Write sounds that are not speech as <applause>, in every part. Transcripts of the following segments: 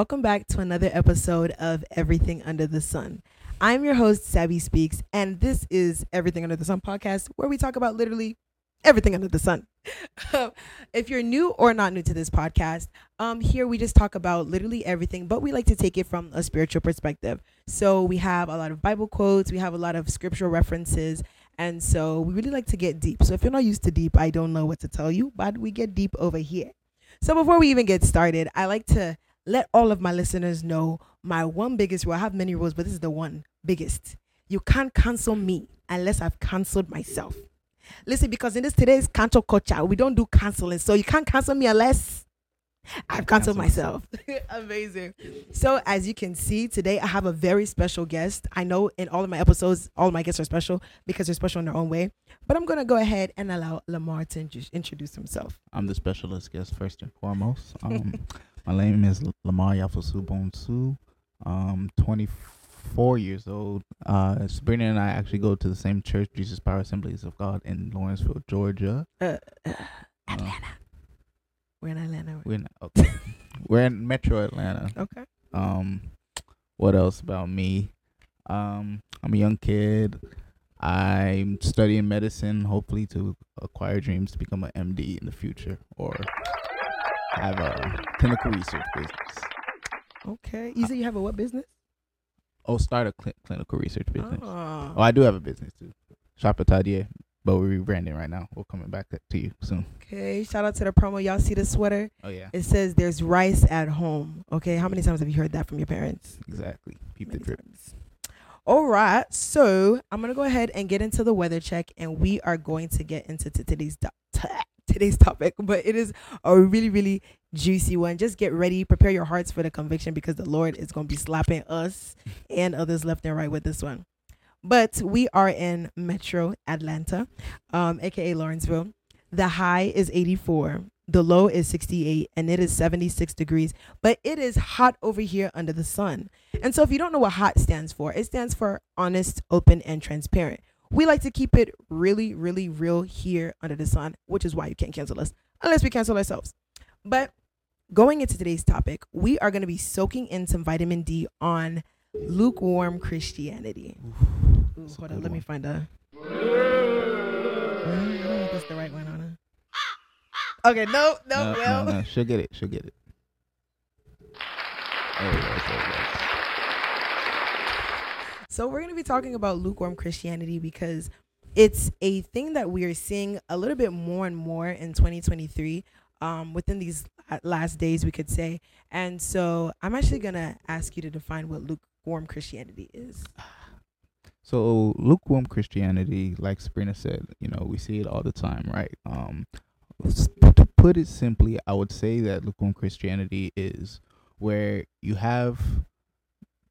welcome back to another episode of Everything Under the Sun. I'm your host, Sabby Speaks, and this is Everything Under the Sun podcast, where we talk about literally everything under the sun. <laughs> if you're new or not new to this podcast, um, here we just talk about literally everything, but we like to take it from a spiritual perspective. So we have a lot of Bible quotes, we have a lot of scriptural references, and so we really like to get deep. So if you're not used to deep, I don't know what to tell you, but we get deep over here. So before we even get started, I like to let all of my listeners know my one biggest rule. I have many rules, but this is the one biggest. You can't cancel me unless I've canceled myself. Listen, because in this today's cancel culture, we don't do canceling. So you can't cancel me unless I've canceled myself. <laughs> Amazing. So as you can see today, I have a very special guest. I know in all of my episodes, all of my guests are special because they're special in their own way. But I'm gonna go ahead and allow Lamar to introduce himself. I'm the specialist guest first and foremost. Um, <laughs> my name is Lamar Yafosu Bonsu. Um, 24 years old. Uh, Sabrina and I actually go to the same church, Jesus Power Assemblies of God, in Lawrenceville, Georgia. Uh, uh, Atlanta. we're in Atlanta. We're in, okay. <laughs> we're in Metro Atlanta. Okay. Um, what else about me? Um, I'm a young kid. I'm studying medicine, hopefully to acquire dreams to become an MD in the future or have a clinical research business. Okay. You said you have a what business? Oh, start a cl- clinical research business. Oh. Oh, I do have a business too. Shop at Tadier, but we're rebranding right now. We're coming back to you soon. Okay. Shout out to the promo. Y'all see the sweater? Oh yeah, It says there's rice at home. Okay. How many times have you heard that from your parents? exactly. Keep the drip. times. All right. So I'm gonna go ahead and get into the weather check, and we are going to get into today's do- today's topic. But it is a really, really juicy one. Just get ready, prepare your hearts for the conviction because the Lord is gonna be slapping us and others left and right with this one. But we are in Metro Atlanta, um, aka Lawrenceville. The high is 84, the low is 68, and it is 76 degrees. But it is hot over here under the sun. And so, if you don't know what HOT stands for, it stands for honest, open, and transparent. We like to keep it really, really real here under the sun, which is why you can't cancel us unless we cancel ourselves. But going into today's topic, we are going to be soaking in some vitamin D on lukewarm Christianity. Ooh, That's a hold on, good let me find a. Mm, That's the right one, Anna. Okay, no, no, No, no, no. She'll get it. She'll get it. So we're going to be talking about lukewarm Christianity because it's a thing that we are seeing a little bit more and more in 2023 um, within these last days, we could say. And so I'm actually going to ask you to define what lukewarm Christianity is. So lukewarm Christianity, like Sabrina said, you know, we see it all the time, right? Um, to put it simply, I would say that lukewarm Christianity is where you have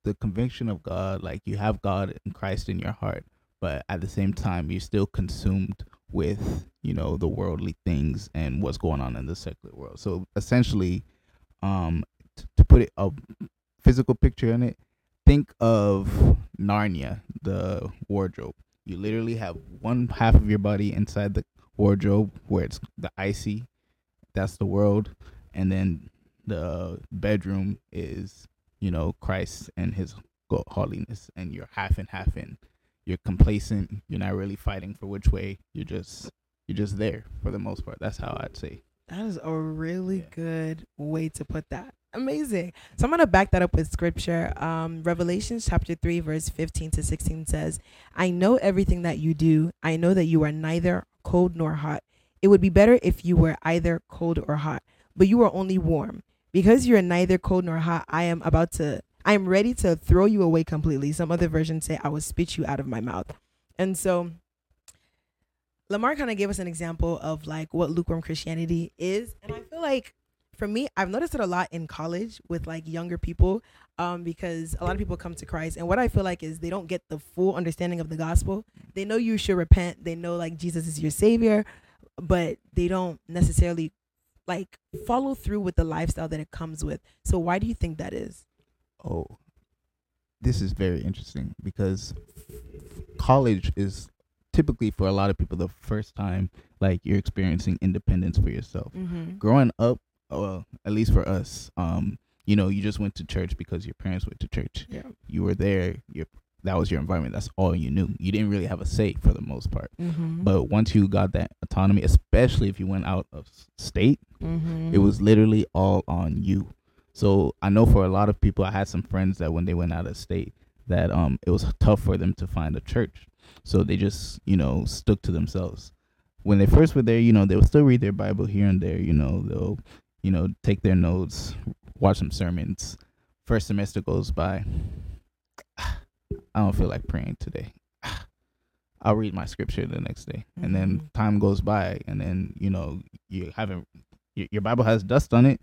the conviction of God, like you have God and Christ in your heart, but at the same time, you're still consumed with, you know, the worldly things and what's going on in the secular world. So essentially, um, t- to put it a physical picture in it, think of Narnia, the wardrobe. You literally have one half of your body inside the wardrobe where it's the icy, that's the world, and then the bedroom is, you know, Christ and his holiness, and you're half and half in. You're complacent. You're not really fighting for which way. You're just you're just there for the most part. That's how I'd say. That is a really Yeah. good way to put that. Amazing. So I'm gonna back that up with scripture. Um, Revelations chapter three, verse fifteen to sixteen says, "I know everything that you do. I know that you are neither cold nor hot. It would be better if you were either cold or hot, but you are only warm. Because you are neither cold nor hot, I am about to. I am ready to throw you away completely. Some other versions say, I will spit you out of my mouth. And so Lamar kind of gave us an example of like what lukewarm Christianity is. And I feel like for me, I've noticed it a lot in college with like younger people um, because a lot of people come to Christ. And what I feel like is they don't get the full understanding of the gospel. They know you should repent, they know like Jesus is your savior, but they don't necessarily like follow through with the lifestyle that it comes with. So why do you think that is? Oh, this is very interesting because college is typically for a lot of people the first time like you're experiencing independence for yourself. Mm-hmm. Growing up, well, at least for us, um, you know you just went to church because your parents went to church. Yeah. You were there. Your that was your environment. That's all you knew. You didn't really have a say for the most part. Mm-hmm. But once you got that autonomy, especially if you went out of state, mm-hmm. it was literally all on you. So I know for a lot of people, I had some friends that when they went out of state, that um it was tough for them to find a church. So they just you know stuck to themselves. When they first were there, you know they would still read their Bible here and there. You know they'll you know take their notes, watch some sermons. First semester goes by. I don't feel like praying today. <sighs> I'll read my scripture the next day, and then Mhm. time goes by, and then you know you haven't your, your Bible has dust on it.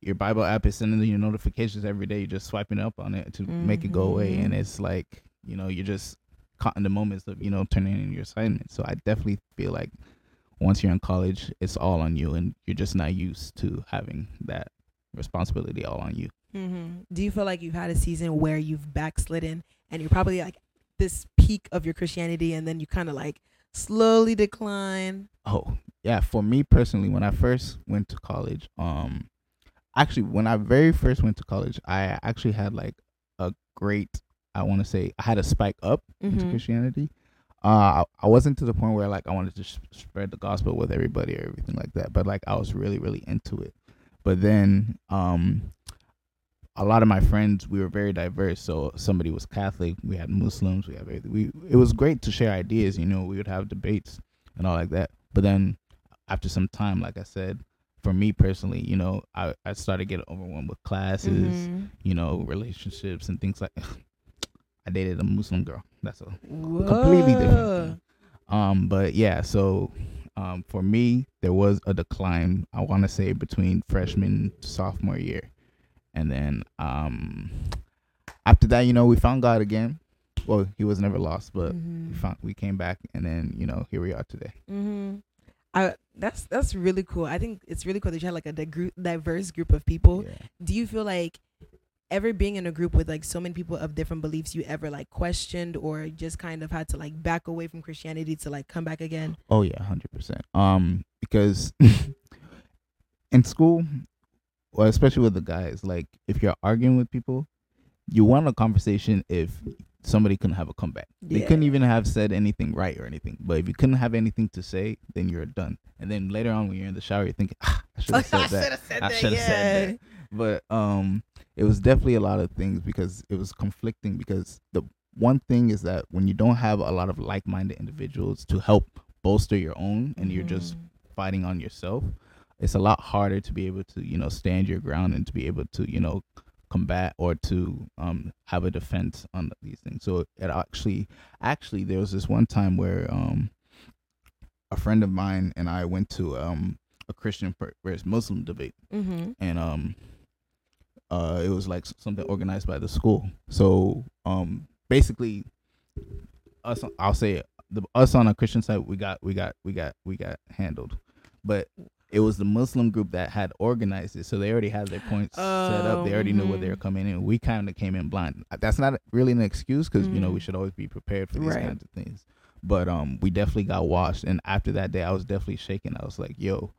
Your Bible app is sending you notifications every day. You're just swiping up on it to make it go away, and Mhm. it's like you know you're just caught in the moments of you know turning in your assignment. So I definitely feel like once you're in college, it's all on you, and you're just not used to having that responsibility all on you. Mm-hmm. Do you feel like you've had a season where you've backslidden and you're probably like this peak of your Christianity and then you kind of like slowly decline? Oh, yeah. For me personally, when I first went to college, um, actually, when I very first went to college, I actually had like a great, I want to say, I had a spike up into Mhm. Christianity. Uh, I, I wasn't to the point where like I wanted to sh- spread the gospel with everybody or everything like that, but like I was really, really into it. But then, um, a lot of my friends, we were very diverse. So somebody was Catholic, we had Muslims, we had everything. We it was great to share ideas. You know, we would have debates and all like that. But then after some time, like I said, for me personally, you know, I, I started getting overwhelmed with classes, Mhm. you know, relationships and things like. <laughs> I dated a Muslim girl. That's a completely different thing. Um, but yeah, so um, for me, there was a decline. I want to say between freshman sophomore year, and then um, after that, you know, we found God again. Well, He was never lost, but we Mhm. found we came back, and then you know, here we are today. Mm-hmm. I that's that's really cool. I think it's really cool that you had like a di- diverse group of people. Yeah. Do you feel like ever being in a group with like so many people of different beliefs, you ever like questioned or just kind of had to like back away from Christianity to like come back again? Oh yeah, hundred percent. Um, because <laughs> in school, well, especially with the guys, like if you're arguing with people, you want a conversation if somebody couldn't have a comeback. They couldn't even have said anything right or anything. But if you couldn't have anything to say, then you're done. And then later on, when you're in the shower, you're thinking, ah, I should have <laughs> said that. said I should have said that. But um, it was definitely a lot of things because it was conflicting. Because the one thing is that when you don't have a lot of like-minded individuals to help bolster your own, and you're just fighting on yourself, it's a lot harder to be able to you know stand your ground and to be able to you know combat or to um have a defense on these things. So it actually actually there was this one time where um a friend of mine and I went to um a Christian versus Muslim debate Mm-hmm. and um uh it was like something organized by the school so um basically us i'll say it the us on a christian side we got we got we got we got handled but it was the muslim group that had organized it so they already had their points set up they Oh, already knew where they were coming in we kind of came in blind Uh, that's not really an excuse because you know we Mhm. should always be prepared for these Right. kinds of things but um we definitely got washed and after that day i was definitely shaking i was like yo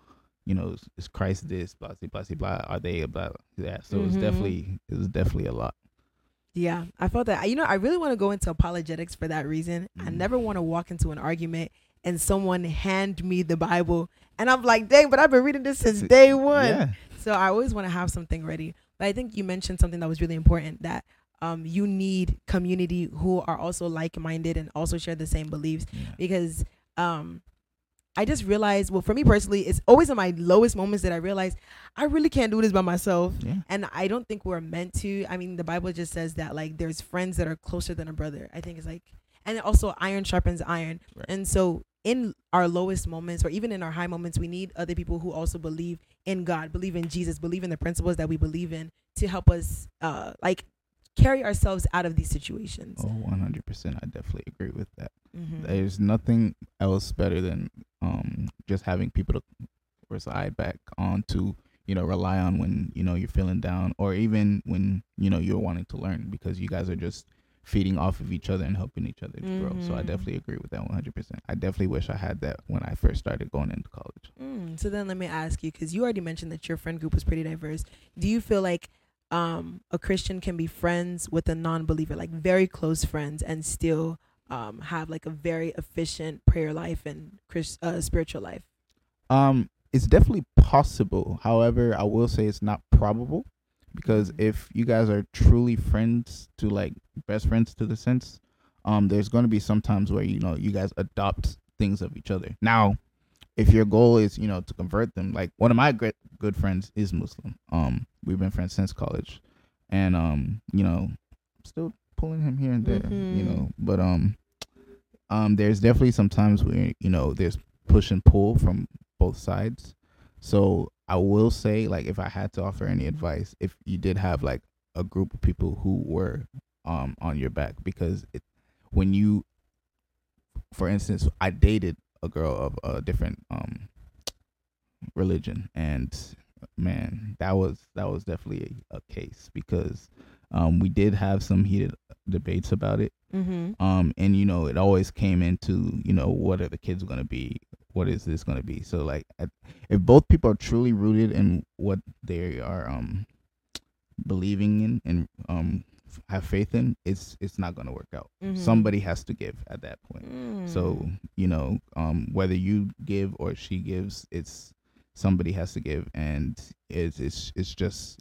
you know, is, is Christ this, blah, blah, blah, blah, are they, blah, that?" So it was Mhm. definitely, it was definitely a lot. Yeah, I felt that. You know, I really want to go into apologetics for that reason. I Mm. never want to walk into an argument and someone hand me the Bible, and I'm like, dang, but I've been reading this since day one. Yeah. So I always want to have something ready. But I think you mentioned something that was really important that um, you need community who are also like minded and also share the same beliefs yeah. because um, I just realized, well, for me personally, it's always in my lowest moments that I realize I really can't do this by myself. Yeah. And I don't think we're meant to. I mean, the Bible just says that like there's friends that are closer than a brother. I think it's like, and also iron sharpens iron. Right. And so in our lowest moments or even in our high moments, we need other people who also believe in God, believe in Jesus, believe in the principles that we believe in to help us uh like carry ourselves out of these situations. Oh, 100%. I definitely agree with that. Mhm. There's nothing else better than um just having people to reside back on to, you know, rely on when, you know, you're feeling down or even when, you know, you're wanting to learn because you guys are just feeding off of each other and helping each other to grow. So I Mhm. definitely agree with that 100%. I definitely wish I had that when I first started going into college. Mm, so then let me ask you, because you already mentioned that your friend group was pretty diverse. Do you feel like um, a Christian can be friends with a non-believer, like very close friends, and still um, have like a very efficient prayer life and Chris, uh, spiritual life? Um, it's definitely possible. However, I will say it's not probable because Mhm. if you guys are truly friends to like best friends to the sense, um, there's going to be some times where you know you guys adopt things of each other. Now, if your goal is you know to convert them, like one of my great good friends is Muslim. Um, we've been friends since college, and um, you know, still pulling him here and there, you Mhm. know, but um, um, there's definitely some times where you know there's push and pull from both sides. So I will say, like, if I had to offer any advice, if you did have like a group of people who were um on your back, because it, when you, for instance, I dated a girl of a different um religion, and man, that was that was definitely a, a case because um we did have some heated debates about it Mm-hmm. um and you know it always came into you know what are the kids going to be what is this going to be so like if both people are truly rooted in what they are um believing in and um have faith in it's it's not going to work out Mhm. somebody has to give at that point so Mm. you know um whether you give or she gives it's somebody has to give and it's it's it's just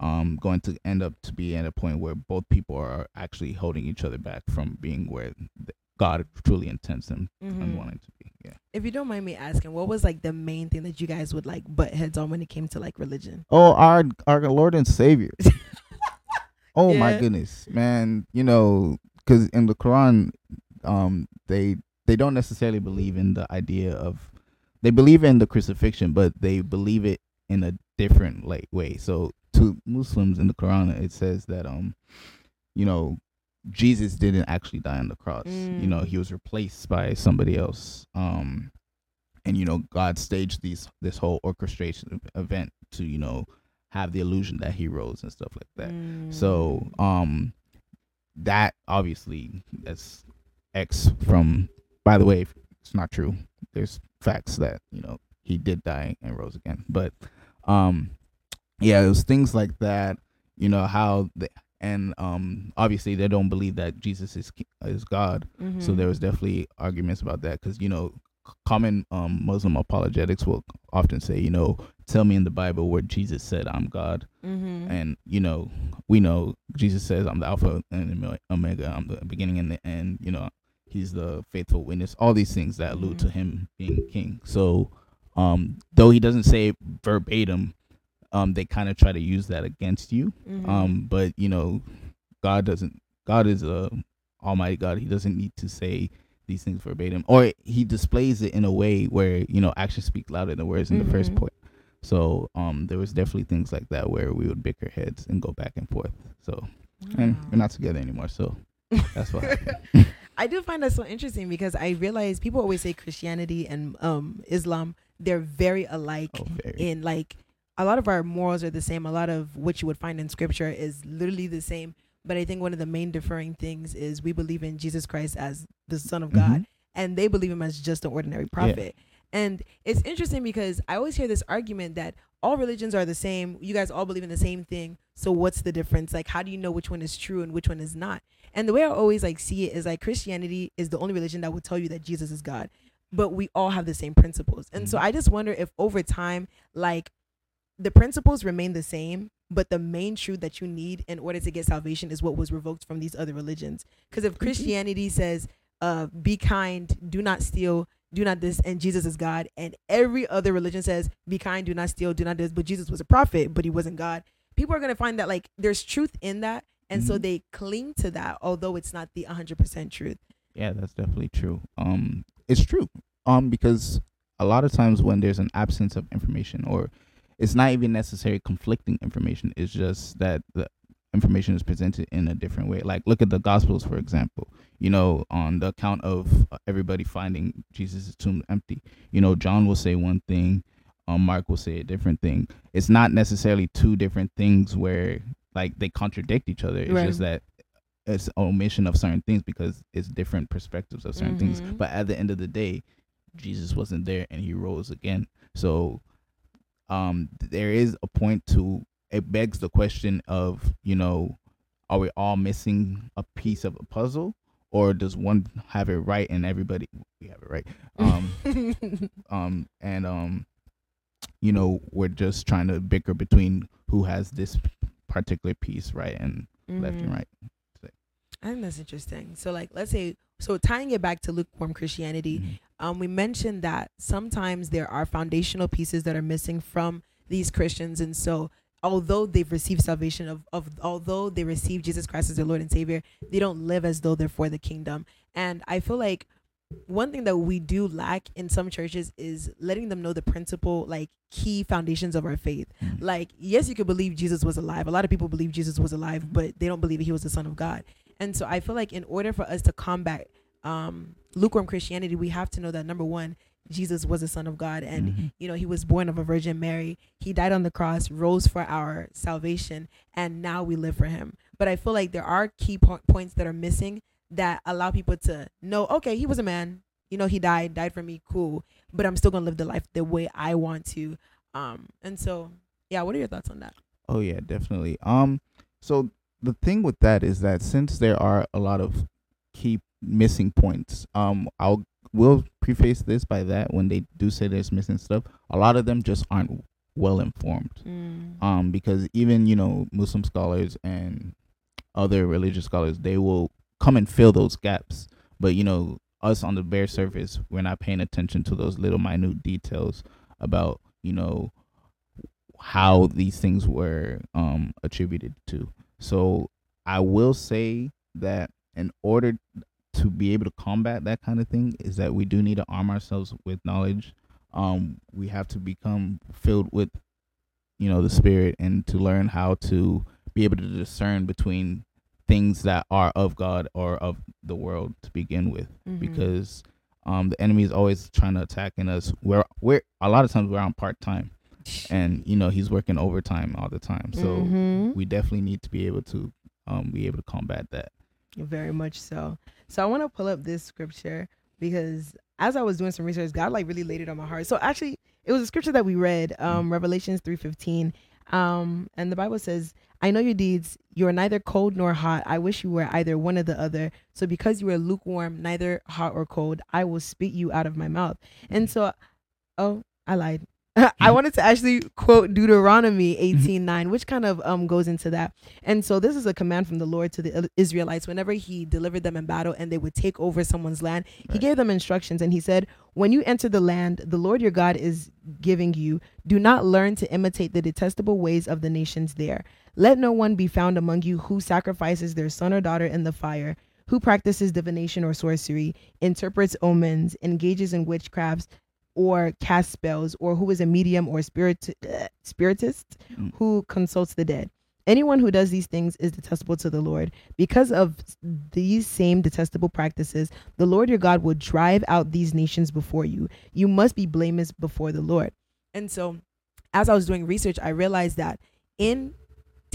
um going to end up to be at a point where both people are actually holding each other back from being where God truly intends them Mhm. and wanting to be. Yeah. If you don't mind me asking, what was like the main thing that you guys would like butt heads on when it came to like religion? Oh, our our Lord and Savior. <laughs> oh my goodness, man! You know, because in the Quran, um, they they don't necessarily believe in the idea of they believe in the crucifixion, but they believe it in a different like way. So to Muslims in the Quran, it says that um, you know, Jesus didn't actually die on the cross. You know, Mm. he was replaced by somebody else. Um, and you know, God staged these this whole orchestration event to you know have the illusion that he rose and stuff like that. So, Mm. um, that obviously that's X from. By the way, it's not true. There's facts that you know he did die and rose again, but um, yeah, it was things like that. You know how the and um obviously they don't believe that Jesus is is God. So Mhm. there was definitely arguments about that because you know common um Muslim apologetics will often say you know tell me in the Bible where Jesus said I'm God Mhm. and you know we know jesus says i'm the alpha and the omega i'm the beginning and the end you know he's the faithful witness all these things that allude to Mhm. him being king so um though he doesn't say verbatim um they kind of try to use that against you. Mhm. um but you know god doesn't god is a almighty god. He doesn't need to say these things verbatim or he displays it in a way where you know actions speak louder than words in the first Mhm. point. So um there was definitely things like that where we would bicker heads and go back and forth. So and we're not together anymore so that's happened <laughs> <laughs> I do find that so interesting because I realize people always say Christianity and um Islam they're very alike oh very. in like a lot of our morals are the same. A lot of what you would find in scripture is literally the same. But I think one of the main differing things is we believe in Jesus Christ as the Son of God, Mhm. and they believe him as just an ordinary prophet. And it's interesting because I always hear this argument that all religions are the same. You guys all believe in the same thing. So what's the difference? Like, how do you know which one is true and which one is not? And the way I always like see it is like Christianity is the only religion that will tell you that Jesus is God, but we all have the same principles. And so Mhm. I just wonder if over time, like the principles remain the same, but the main truth that you need in order to get salvation is what was revoked from these other religions. Because if Christianity says, uh, be kind, do not steal, do not this, and Jesus is God, and every other religion says, be kind, do not steal, do not this, but Jesus was a prophet, but he wasn't God, people are going to find that like there's truth in that. And so Mhm. they cling to that, although it's not the 100% truth. yeah that's definitely true um it's true um because a lot of times when there's an absence of information or it's not even necessary conflicting information it's just that the information is presented in a different way. Like look at the gospels for example. You know on the account of uh, everybody finding jesus' tomb empty you know john will say one thing um mark will say a different thing. It's not necessarily two different things where like they contradict each other. It's Right. just that it's omission of certain things because it's different perspectives of certain things. Mhm. but at the end of the day jesus wasn't there and he rose again. So um there is a point to it begs the question of you know, are we all missing a piece of a puzzle, or does one have it right and everybody we have it right? Um, <laughs> um, and um, you know, we're just trying to bicker between who has this particular piece right and left and Mhm. right. I think that's interesting. So, like, let's say, so tying it back to lukewarm Christianity, Mhm. Um, we mentioned that sometimes there are foundational pieces that are missing from these Christians, and so although they've received salvation of, of although they receive Jesus Christ as their Lord and Savior, they don't live as though they're for the kingdom. And I feel like one thing that we do lack in some churches is letting them know the principle, like key foundations of our faith. Mhm. Like, yes, you could believe Jesus was alive. A lot of people believe Jesus was alive, but they don't believe he was the Son of God. And so I feel like in order for us to combat um, lukewarm Christianity, we have to know that number one, Jesus was the Son of God, and Mhm. you know he was born of a Virgin Mary. He died on the cross, rose for our salvation, and now we live for Him. But I feel like there are key po- points that are missing that allow people to know, okay, he was a man. You know, he died, died for me, cool. But I'm still gonna live the life the way I want to. Um, and so, yeah, what are your thoughts on that? Oh yeah, definitely. Um, so the thing with that is that since there are a lot of key missing points, um, I'll will preface this by that when they do say there's missing stuff, a lot of them just aren't well informed. Um, because even you know Muslim scholars and other religious scholars, they will come and fill those gaps. But you know, us on the bare surface, we're not paying attention to those little minute details about you know how these things were um attributed to. So I will say that in order to be able to combat that kind of thing is that we do need to arm ourselves with knowledge. Um we have to become filled with you know the spirit and to learn how to be able to discern between things that are of God or of the world to begin with Mhm. because um the enemy is always trying to attack in us we're we're a lot of times we're on part time <sighs> and you know he's working overtime all the time so Mhm. we definitely need to be able to um be able to combat that Very much so. So I want to pull up this scripture because as I was doing some research, God like really laid it on my heart. So actually, it was a scripture that we read, um, Revelations three fifteen, um, and the Bible says, "I know your deeds. You are neither cold nor hot. I wish you were either one or the other. So because you are lukewarm, neither hot or cold, I will spit you out of my mouth." And so, oh, I lied. <laughs> I wanted to actually quote Deuteronomy 18:9, which kind of um goes into that. And so this is a command from the Lord to the Israelites whenever he delivered them in battle and they would take over someone's land. He gave them instructions and he said, "When you enter the land the Lord your God is giving you, do not learn to imitate the detestable ways of the nations there. Let no one be found among you who sacrifices their son or daughter in the fire." Who practices divination or sorcery, interprets omens, engages in witchcrafts, or cast spells, or who is a medium or spirit spiritist Mm. who consults the dead. Anyone who does these things is detestable to the Lord. Because of these same detestable practices, the Lord your God will drive out these nations before you. You must be blameless before the Lord. And so, as I was doing research, I realized that in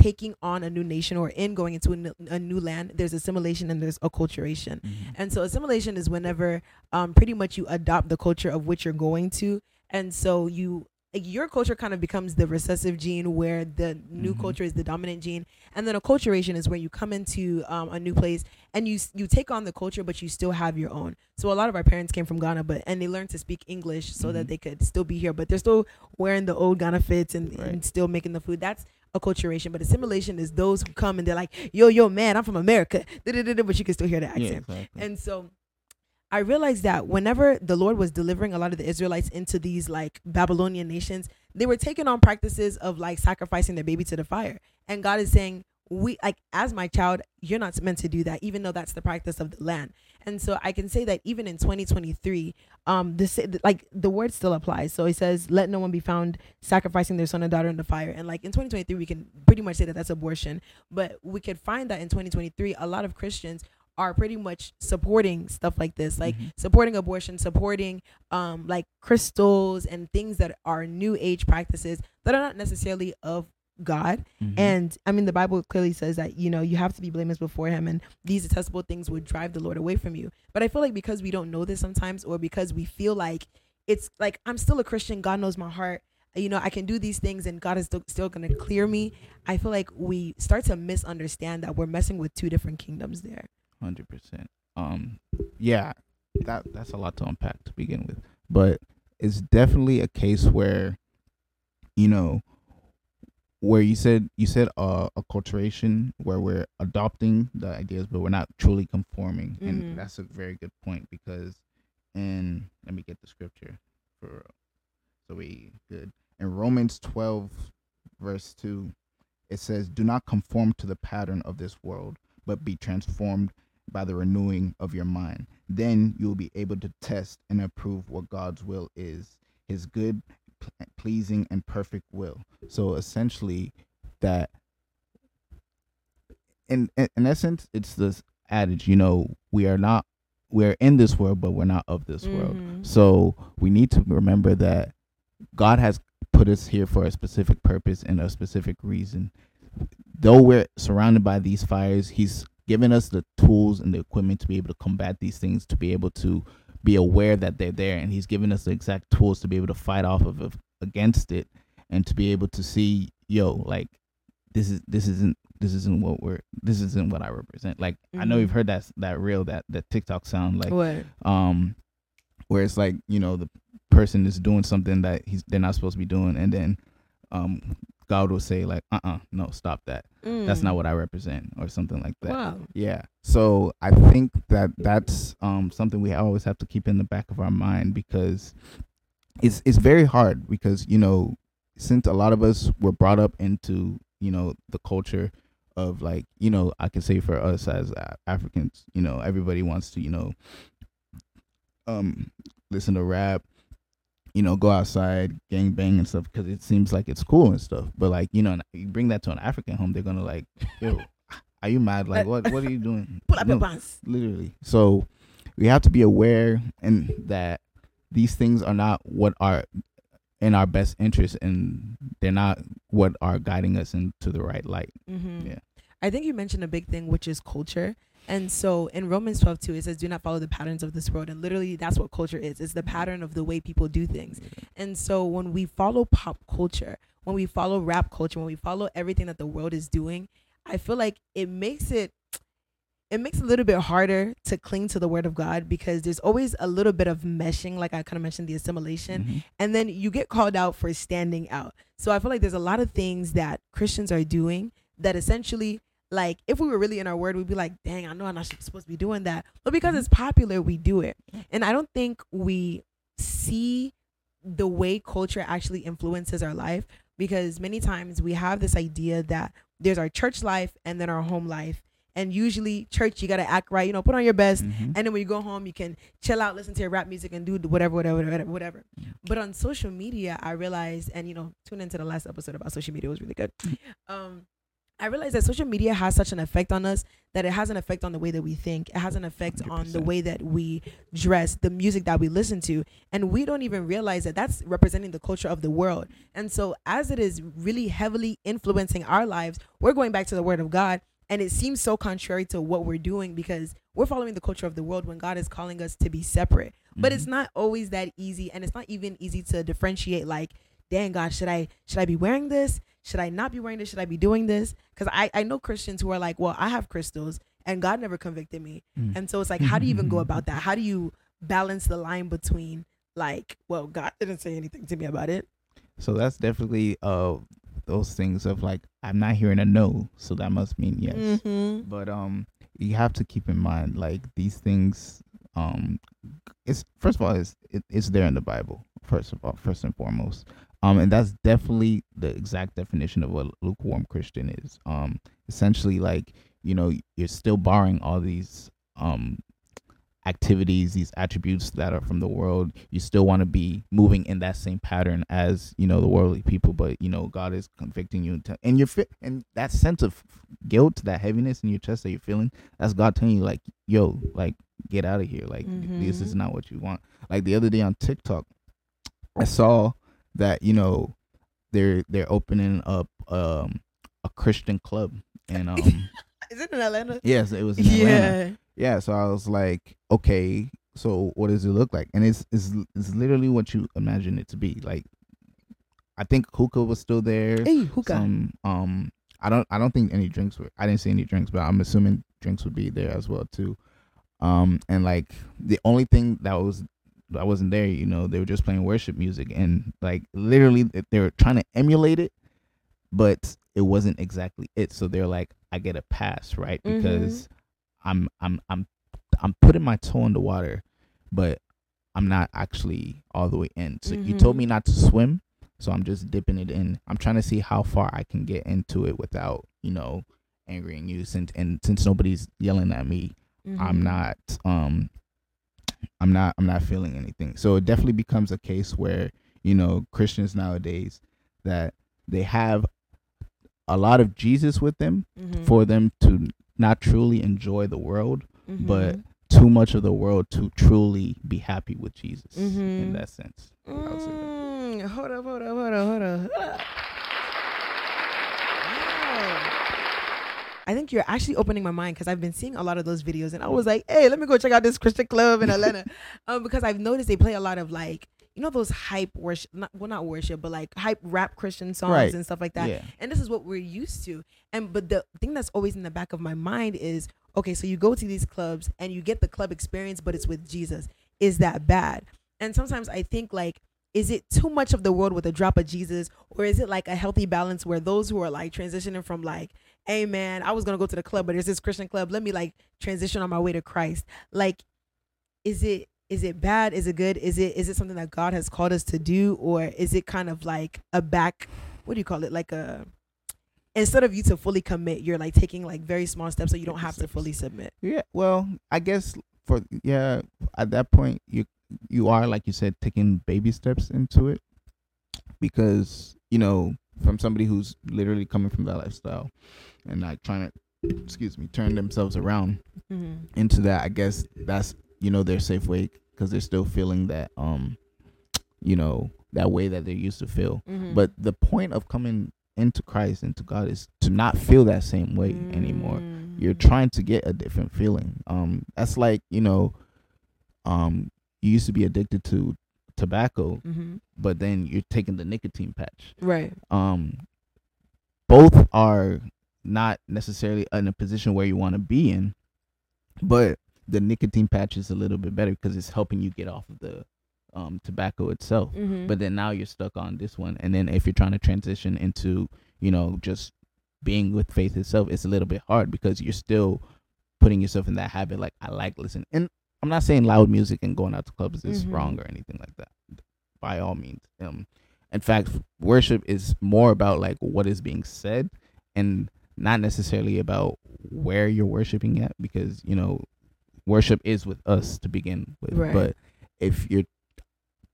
taking on a new nation or in going into a new, a new land, there's assimilation and there's acculturation. And so assimilation is whenever um pretty much you adopt the culture of which you're going to. And so you like, your culture kind of becomes the recessive gene where the new Mhm. culture is the dominant gene. And then acculturation is where you come into um, a new place and you you take on the culture but you still have your own. So a lot of our parents came from Ghana but and they learned to speak English so that Mhm. they could still be here but they're still wearing the old Ghana fits and, and still making the food. That's acculturation, but assimilation is those who come and they're like, "Yo, yo, man, I'm from America," da-da-da-da, but you can still hear the yeah accent. exactly And so I realized that whenever the Lord was delivering a lot of the Israelites into these like Babylonian nations, they were taking on practices of like sacrificing their baby to the fire. And God is saying, we like as my child, you're not meant to do that, even though that's the practice of the land. And so I can say that even in 2023, um, this like the word still applies. So he says, "Let no one be found sacrificing their son or daughter in the fire." And like in 2023, we can pretty much say that that's abortion. But we could find that in 2023, a lot of Christians are pretty much supporting stuff like this, like Mhm. supporting abortion, supporting um like crystals and things that are new age practices that are not necessarily of God. Mhm. And I mean, the Bible clearly says that, you know, you have to be blameless before Him, and these detestable things would drive the Lord away from you. But I feel like because we don't know this sometimes, or because we feel like it's like, I'm still a Christian, God knows my heart, you know, I can do these things and God is still, still going to clear me. I feel like we start to misunderstand that we're messing with two different kingdoms there. Hundred percent. Um, yeah, that that's a lot to unpack to begin with, but it's definitely a case where, you know, where you said you said uh, acculturation, where we're adopting the ideas, but we're not truly conforming, Mhm. and that's a very good point because, and let me get the scripture for, so we good in Romans twelve, verse two, it says, "Do not conform to the pattern of this world, but be transformed." by the renewing of your mind. Then you will be able to test and approve what God's will is, his good, pleasing, and perfect will. So essentially, that in, in essence, it's this adage, you know, we are not we're in this world, but we're not of this world. Mhm. So we need to remember that God has put us here for a specific purpose and a specific reason. Though we're surrounded by these fires, He's given us the tools and the equipment to be able to combat these things, to be able to be aware that they're there, and He's given us the exact tools to be able to fight off of, of against it, and to be able to see, yo, like this is this isn't this isn't what we're this isn't what I represent. Like I know Mhm. you've heard that that real that that TikTok sound like what? um where it's like you know the person is doing something that he's they're not supposed to be doing and then um god will say like uh-uh no stop that that's not Mm. what i represent or something like that Wow. yeah so i think that that's um something we always have to keep in the back of our mind because it's it's very hard because you know since a lot of us were brought up into you know the culture of like you know i can say for us as africans you know everybody wants to you know um listen to rap you know go outside gang bang and stuff because it seems like it's cool and stuff but like you know you bring that to an african home they're gonna like <laughs> yo are you mad like what what are you doing <laughs> Pull up your pants. literally so we have to be aware and that these things are not what are in our best interest and they're not what are guiding us into the right light Mm-hmm. Yeah. I think you mentioned a big thing, which is culture. And so in Romans 12, 2, it says, Do not follow the patterns of this world. And literally, that's what culture is it's the pattern of the way people do things. And so when we follow pop culture, when we follow rap culture, when we follow everything that the world is doing, I feel like it makes it it makes it a little bit harder to cling to the word of God because there's always a little bit of meshing, like I kind of mentioned the assimilation Mhm. and then you get called out for standing out. So I feel like there's a lot of things that Christians are doing that essentially, like, if we were really in our word, we'd be like, dang, I know I'm not supposed to be doing that. But because it's popular, we do it. And I don't think we see the way culture actually influences our life because many times we have this idea that there's our church life and then our home life. And usually, church, you got to act right, you know, put on your best. Mhm. And then when you go home, you can chill out, listen to your rap music, and do whatever, whatever, whatever, whatever. Yeah. But on social media, I realized, and you know, tune into the last episode about social media; it was really good. Mm-hmm. Um, I realize that social media has such an effect on us that it has an effect on the way that we think. It has an effect on the way that we dress, the music that we listen to, and we don't even realize that that's representing the culture of the world. And so, as it is really heavily influencing our lives, we're going back to the Word of God, and it seems so contrary to what we're doing because we're following the culture of the world when God is calling us to be separate. But it's Mhm. not always that easy, and it's not even easy to differentiate. Like, dang God, should I should I be wearing this? Should I not be wearing this? Should I be doing this? Because I I know Christians who are like, well, I have crystals, and God never convicted me, Mm. and so it's like, how do you even go <laughs> about that? How do you balance the line between like, well, God didn't say anything to me about it. so that's definitely uh those things of like i'm not hearing a no so that must mean yes Mm-hmm. but um you have to keep in mind like these things um it's first of all it's it, it's there in the bible first of all first and foremost um and that's definitely the exact definition of what lukewarm christian is. Um essentially like you know you're still borrowing all these um activities these attributes that are from the world. You still want to be moving in that same pattern as you know the worldly people but you know god is convicting you and you're fit and that sense of guilt that heaviness in your chest that you're feeling that's god telling you like yo like get out of here. Like this is not what you want. Like the other day on tiktok i saw that you know they're they're opening up um a christian club and <laughs> um Is it in Atlanta? yes it was in Atlanta Yeah. yeah so i was like okay so what does it look like and it's it's, it's literally what you imagine it to be like I think hookah was still there. Hey, hookah. Some um I don't I don't think any drinks were I didn't see any drinks, but I'm assuming drinks would be there as well too. Um and like the only thing that was that wasn't there, you know, they were just playing worship music and like literally they were trying to emulate it, but it wasn't exactly it. So they're like, I get a pass, right? Mhm. Because I'm I'm I'm I'm putting my toe in the water, but I'm not actually all the way in. So you told Mhm. me not to swim, so I'm just dipping it in. I'm trying to see how far I can get into it without, you know, angering you since and since nobody's yelling at me, I'm Mhm. not um I'm not I'm not feeling anything. So it definitely becomes a case where, you know, Christians nowadays that they have a lot of Jesus with them Mhm. for them to not truly enjoy the world, but Mhm. too much of the world to truly be happy with Jesus in Mhm. that sense. Would that. Mm, hold up, hold up, hold up, hold up. Hold up. Wow. I think you're actually opening my mind because I've been seeing a lot of those videos, and I was like, "Hey, let me go check out this Christian club in Atlanta," <laughs> um, because I've noticed they play a lot of like, you know, those hype worship, not well, not worship, but like hype rap Christian songs Right. and stuff like that. Yeah. And this is what we're used to. And but the thing that's always in the back of my mind is, okay, so you go to these clubs and you get the club experience, but it's with Jesus. Is that bad? And sometimes I think like is it too much of the world with a drop of Jesus or is it like a healthy balance where those who are like transitioning from like hey man I was to go to the club but there's this Christian club. Let me like transition on my way to Christ. Like is it is it bad? Is it good? Is it is it something that God has called us to do? Or is it kind of like a back what do you call it? Like a instead of you to fully commit you're like taking like very small steps so you don't have to fully submit. Yeah, well, I guess for yeah, at that point you you are like you said taking baby steps into it. Because you know from somebody who's literally coming from that lifestyle and like trying to excuse me turn themselves around mm-hmm. into that. I guess that's you know their safe way because they're still feeling that um you know that way that they're used to feel. Mm-hmm. But the point of coming into Christ into God is to not feel that same way anymore you're Mm-hmm. trying to get a different feeling um that's like you know um you used to be addicted to tobacco mm-hmm. but then you're taking the nicotine patch right um both are not necessarily in a position where you want to be in but the nicotine patch is a little bit better because it's helping you get off of the um tobacco itself mm-hmm. but then now you're stuck on this one and then if you're trying to transition into you know just being with faith itself it's a little bit hard because you're still putting yourself in that habit like i like listening and i'm not saying loud music and going out to clubs is Mhm. wrong or anything like that by all means um in fact worship is more about like what is being said and not necessarily about where you're worshiping at because you know worship is with us to begin with Right. but if you're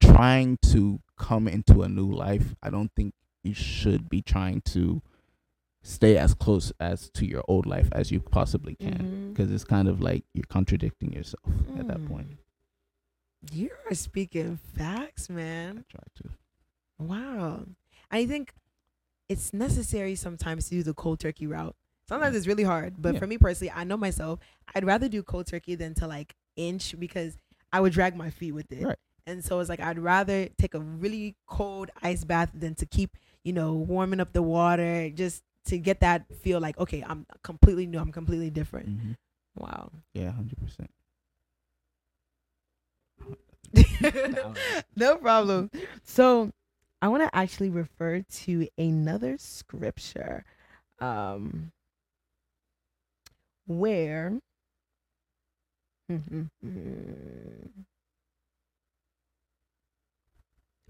trying to come into a new life, I don't think you should be trying to stay as close as to your old life as you possibly can because it's kind of like you're contradicting yourself at that Mm. point. You are speaking facts, man. I try to. Wow. I think it's necessary sometimes to do the cold turkey route. Sometimes it's really hard, but Yeah. for me personally, I know myself. I'd rather do cold turkey than to like inch because I would drag my feet with it. Right. And so it's like I'd rather take a really cold ice bath than to keep, you know, warming up the water just to get that feel like, okay, I'm completely new, I'm completely different. hmm Wow. Yeah, hundred percent. <laughs> no problem. So I want to actually refer to another scripture um where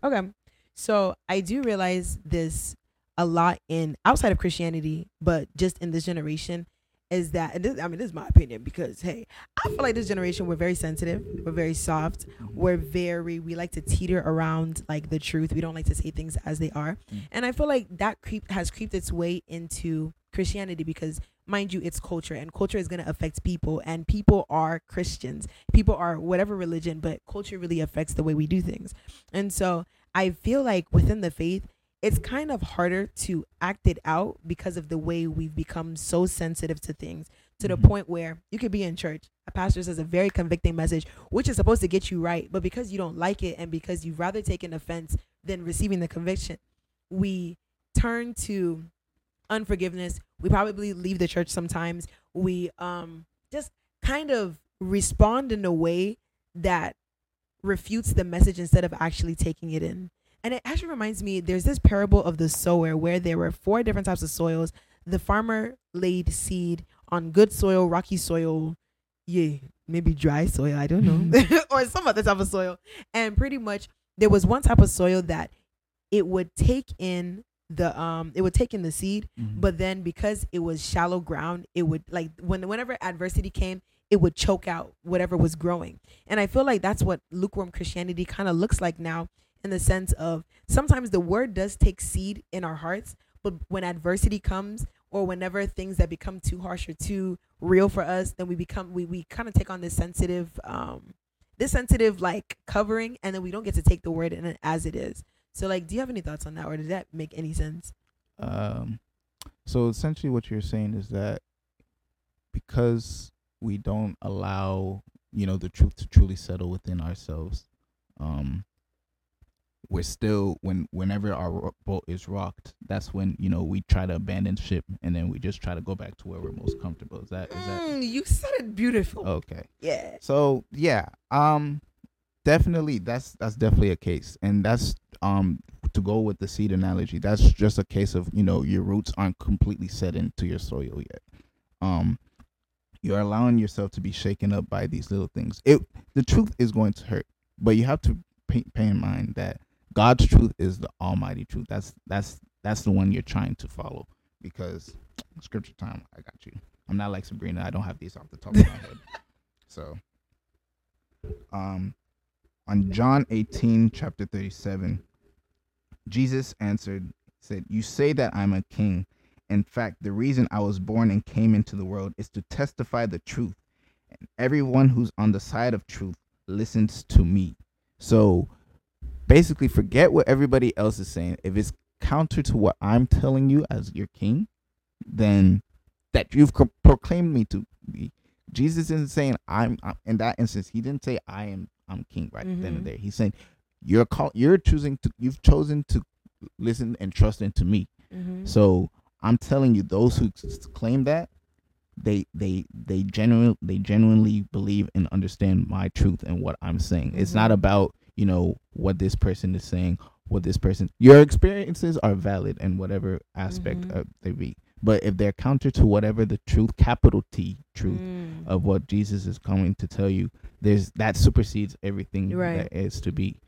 Okay. So I do realize this a lot in outside of Christianity, but just in this generation is that and this, I mean this is my opinion because hey, I feel like this generation we're very sensitive, we're very soft, we're very we like to teeter around like the truth. We don't like to say things as they are. Mm. And I feel like that creep has creeped its way into Christianity because mind you it's culture and culture is going to affect people and people are Christians. People are whatever religion, but culture really affects the way we do things. And so I feel like within the faith it's kind of harder to act it out because of the way we've become so sensitive to things to the Mhm. point where you could be in church a pastor says a very convicting message which is supposed to get you right but because you don't like it and because you'd rather take an offense than receiving the conviction we turn to unforgiveness. We probably leave the church sometimes. We um just kind of respond in a way that refutes the message instead of actually taking it in. And it actually reminds me there's this parable of the sower where there were four different types of soils. The farmer laid seed on good soil, rocky soil, yeah, maybe dry soil, I don't know, <laughs> or some other type of soil. And pretty much there was one type of soil that it would take in the um it would take in the seed Mhm. but then because it was shallow ground it would like when whenever adversity came it would choke out whatever was growing and i feel like that's what lukewarm christianity kind of looks like now in the sense of sometimes the word does take seed in our hearts but when adversity comes or whenever things that become too harsh or too real for us then we become we, we kind of take on this sensitive um this sensitive like covering and then we don't get to take the word in it as it is. So like do you have any thoughts on that or did that make any sense? Um, so essentially, what you're saying is that because we don't allow, you know, the truth to truly settle within ourselves, um, we're still when whenever our boat is rocked, that's when you know we try to abandon ship, and then we just try to go back to where we're most comfortable. Is that is that Mm, you said it beautiful okay? yeah So yeah, um, definitely that's that's definitely a case, and that's um to go with the seed analogy. That's just a case of you know your roots aren't completely set into your soil yet. Um, you're allowing yourself to be shaken up by these little things. It the truth is going to hurt, but you have to pay, pay in mind that God's truth is the Almighty truth. That's that's that's the one you're trying to follow because scripture time. I got you. I'm not like Sabrina. I don't have these off the top of my head. <laughs> So, um, on John 18, chapter 37, Jesus answered, said, You say that I'm a king. In fact, the reason I was born and came into the world is to testify the truth. And everyone who's on the side of truth listens to me. So basically, forget what everybody else is saying. If it's counter to what I'm telling you as your king, then that you've co- proclaimed me to be. Jesus isn't saying I'm, I'm in that instance. He didn't say I am I'm king right then Mhm. and there. He's saying you're call you're choosing to you've chosen to listen and trust into me. mm-hmm. So I'm telling you, those who claim that they they they genuinely they genuinely believe and understand my truth and what I'm saying. It's not Mhm. about you know what this person is saying, what this person. Your experiences are valid in whatever aspect Mhm. uh, they be. But if they're counter to whatever the truth, capital T truth Mm. of what Jesus is coming to tell you, there's that supersedes everything Right. that is to be.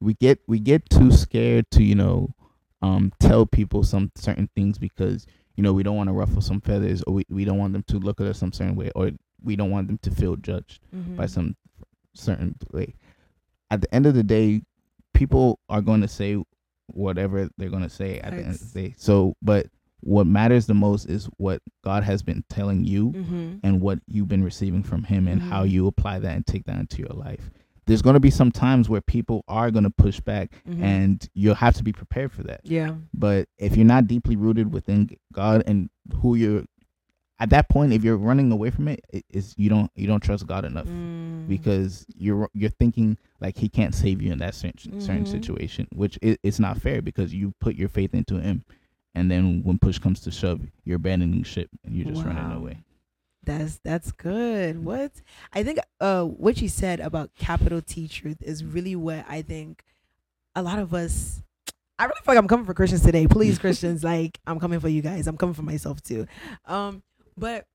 We get we get too scared to you know um tell people some certain things because you know we don't want to ruffle some feathers or we, we don't want them to look at us some certain way or we don't want them to feel judged by Mhm. some certain way. At the end of the day, people are going to say whatever they're going to say at the end of the day. So, but what matters the most is what God has been telling you Mhm. and what you've been receiving from him and how Mhm. you apply that and take that into your life. There's going to be some times where people are going to push back Mhm. and you'll have to be prepared for that. yeah But if you're not deeply rooted within God and who you're at that point if you're running away from it, it is you don't you don't trust God enough Mm. because you're you're thinking like he can't save you in that certain, certain Mhm. situation, which is it's not fair because you put your faith into him and then when push comes to shove, you're abandoning ship and you're just running away. That's that's good. What I think uh what you said about capital T truth is really what I think a lot of us I really feel like I'm coming for Christians today. Please, <laughs> Christians, like I'm coming for you guys. I'm coming for myself too. Um, but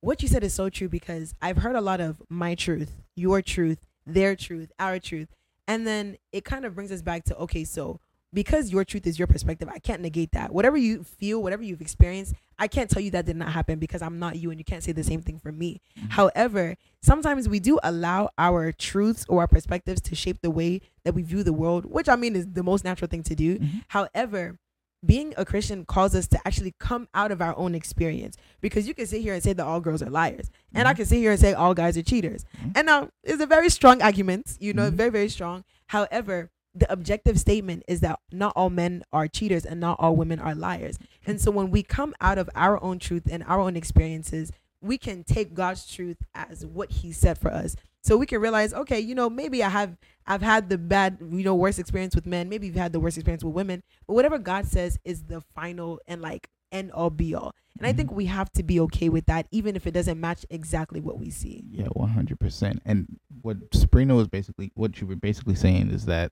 what you said is so true because I've heard a lot of my truth, your truth, their truth, our truth. And then it kind of brings us back to okay, so because your truth is your perspective, I can't negate that. Whatever you feel, whatever you've experienced, I can't tell you that did not happen because I'm not you and you can't say the same thing for me. However, sometimes we do allow our truths or our perspectives to shape the way that we view the world, which I mean is the most natural thing to do. Mhm. However, being a Christian calls us to actually come out of our own experience because you can sit here and say that all girls are liars, and I Mhm. can sit here and say all guys are cheaters. Mhm. And now it's a very strong argument, you know, Mhm. very very strong. However, the objective statement is that not all men are cheaters and not all women are liars. And so when we come out of our own truth and our own experiences, we can take God's truth as what He said for us. So we can realize, okay, you know, maybe I have I've had the bad, you know, worst experience with men. Maybe you've had the worst experience with women. But whatever God says is the final and like end all be all. And I think we have to be okay with that, even if it doesn't match exactly what we see. Yeah, one hundred percent. And what Sabrina was basically, what you were basically saying is that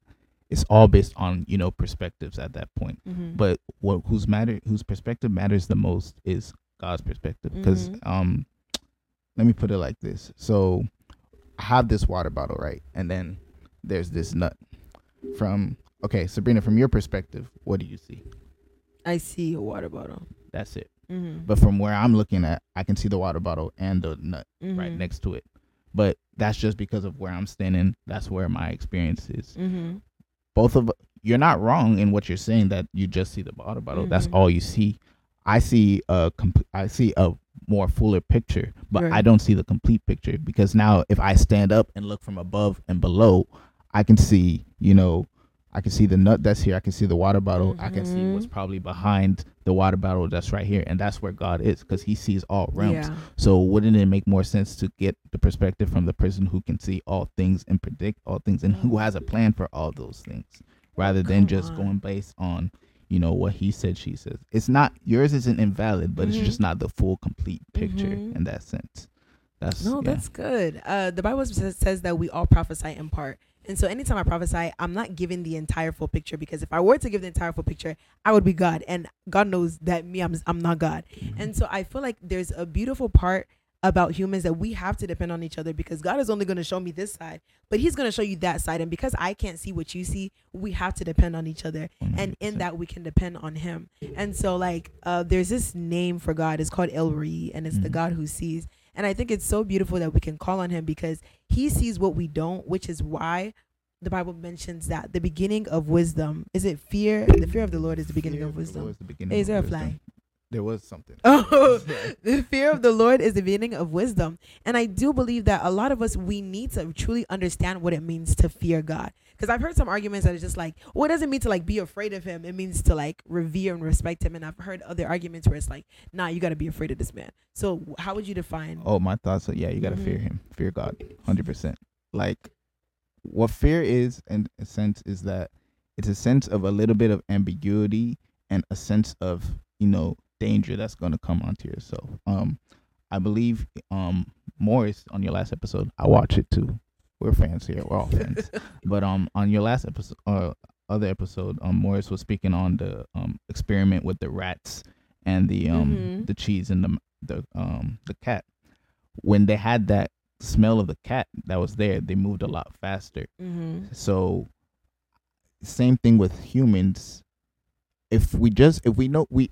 it's all based on you know perspectives at that point. Mm-hmm. But what whose matter whose perspective matters the most is God's perspective. Because Mhm. um, let me put it like this. So have this water bottle, right, and then there's this nut. From okay, Sabrina, from your perspective, what do you see? I see a water bottle. That's it. Mm-hmm. But from where I'm looking at, I can see the water bottle and the nut right next to it. But that's just because of where I'm standing. That's where my experience is. Mm-hmm. Both of you're not wrong in what you're saying that you just see the water bottle. That's Mhm. all you see. I see a complete. I see a more fuller picture, but I don't see the complete picture because now if I stand up and look from above and below, I can see. You know, I can see the nut that's here. I can see the water bottle. I can see what's Mhm. probably behind the water bottle that's right here, and that's where God is because He sees all realms. Yeah. So wouldn't it make more sense to get the perspective from the person who can see all things and predict all things and who has a plan for all those things rather than just on. going based on, you know, what he said, she says. It's not yours isn't invalid, but Mhm. it's just not the full complete picture Mhm. in that sense. That's No, yeah. that's good. Uh, the Bible says, says that we all prophesy in part. And so anytime I prophesy, I'm not giving the entire full picture because if I were to give the entire full picture, I would be God. And God knows that me, I'm, I'm not God. Mhm. And so I feel like there's a beautiful part about humans that we have to depend on each other because God is only going to show me this side, but He's going to show you that side. And because I can't see what you see, we have to depend on each other. And in that, we can depend on Him. And so, like, uh, there's this name for God. It's called El Roi, and it's the Mhm. God who sees. And I think it's so beautiful that we can call on Him because He sees what we don't, which is why the Bible mentions that the beginning of wisdom is it fear? The fear of the Lord is the beginning Fear of the wisdom. is the beginning is there a fly? There was something. Oh, <laughs> the fear of the Lord is the beginning of wisdom. And I do believe that a lot of us, we need to truly understand what it means to fear God. Because I've heard some arguments that are just like, well, it doesn't mean to like be afraid of him. It means to like revere and respect him. And I've heard other arguments where it's like, nah, you got to be afraid of this man. So how would you define? Oh, my thoughts are yeah, you gotta fear Mhm. him, fear God, hundred percent. Like, what fear is, in a sense, is that it's a sense of a little bit of ambiguity and a sense of you know danger that's gonna come onto yourself. Um, I believe um Morris on your last episode, I watch it too. We're fans here, we're all fans. <laughs> but um, on your last episode, uh, other episode, um, Morris was speaking on the um experiment with the rats and the um Mhm. the cheese and the the um the cat. When they had that smell of the cat that was there, they moved a lot faster. Mm-hmm. So same thing with humans. If we just if we know we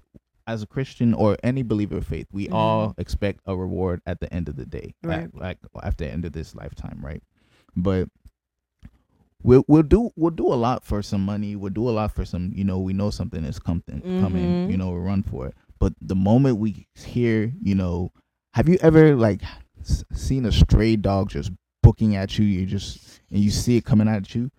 as a Christian or any believer of faith, we Mhm. all expect a reward at the end of the day. Right. At- like after the end of this lifetime, right? But we'll we'll do we'll do a lot for some money. We'll do a lot for some, you know, we know something is coming coming, Mhm. you know, we'll run for it. But the moment we hear, you know, have you ever like seen a stray dog just booking at you? You just and you see it coming at you.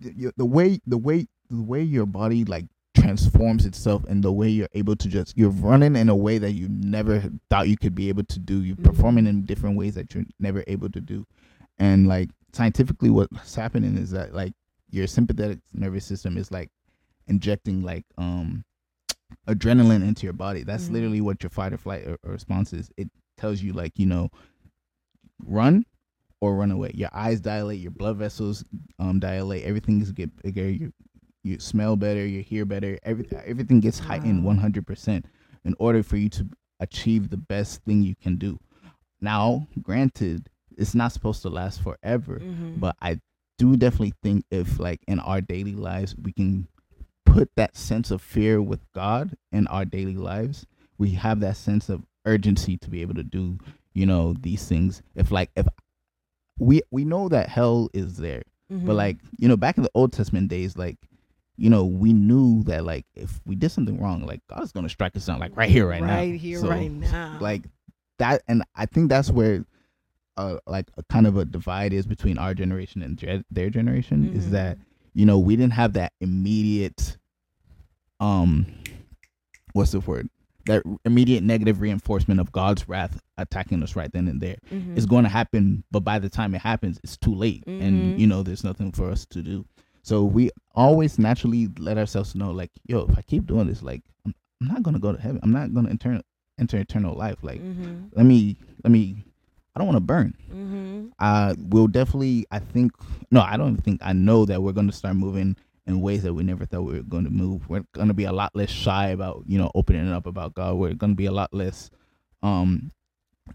The, you- the way the way the way your body like transforms itself in the way you're able to just you're running in a way that you never thought you could be able to do. You're Mhm. performing in different ways that you're never able to do. And like scientifically what's happening is that like your sympathetic nervous system is like injecting like um adrenaline into your body. That's Mhm. literally what your fight or flight or, or response is. It tells you like, you know, run or run away. Your eyes dilate, your blood vessels um dilate, everything is get bigger, you you smell better, you hear better, every, everything gets heightened Wow. 100% in order for you to achieve the best thing you can do. Now, granted, it's not supposed to last forever, Mm-hmm. but I do definitely think if like in our daily lives we can put that sense of fear with God in our daily lives, we have that sense of urgency to be able to do, you know, these things. If like if we we know that hell is there, Mm-hmm. but like, you know, back in the Old Testament days like you know, we knew that like if we did something wrong, like God's gonna strike us down like right here, right, now. right here, So, right now. Like that, and I think that's where, uh, like a kind of a divide is between our generation and ge- their generation. Mhm. Is that you know we didn't have that immediate, um, what's the word? that immediate negative reinforcement of God's wrath attacking us right then and there Mhm. is going to happen. But by the time it happens, it's too late, Mhm. and you know there's nothing for us to do. So we always naturally let ourselves know, like, yo, if I keep doing this, like, I'm, I'm not gonna go to heaven. I'm not gonna enter enter eternal life. Like, Mhm. let me let me. I don't want to burn. Mhm. Uh, we'll definitely. I think. No, I don't even think. I know that we're gonna start moving in ways that we never thought we were going to move. We're gonna be a lot less shy about you know opening up about God. We're gonna be a lot less um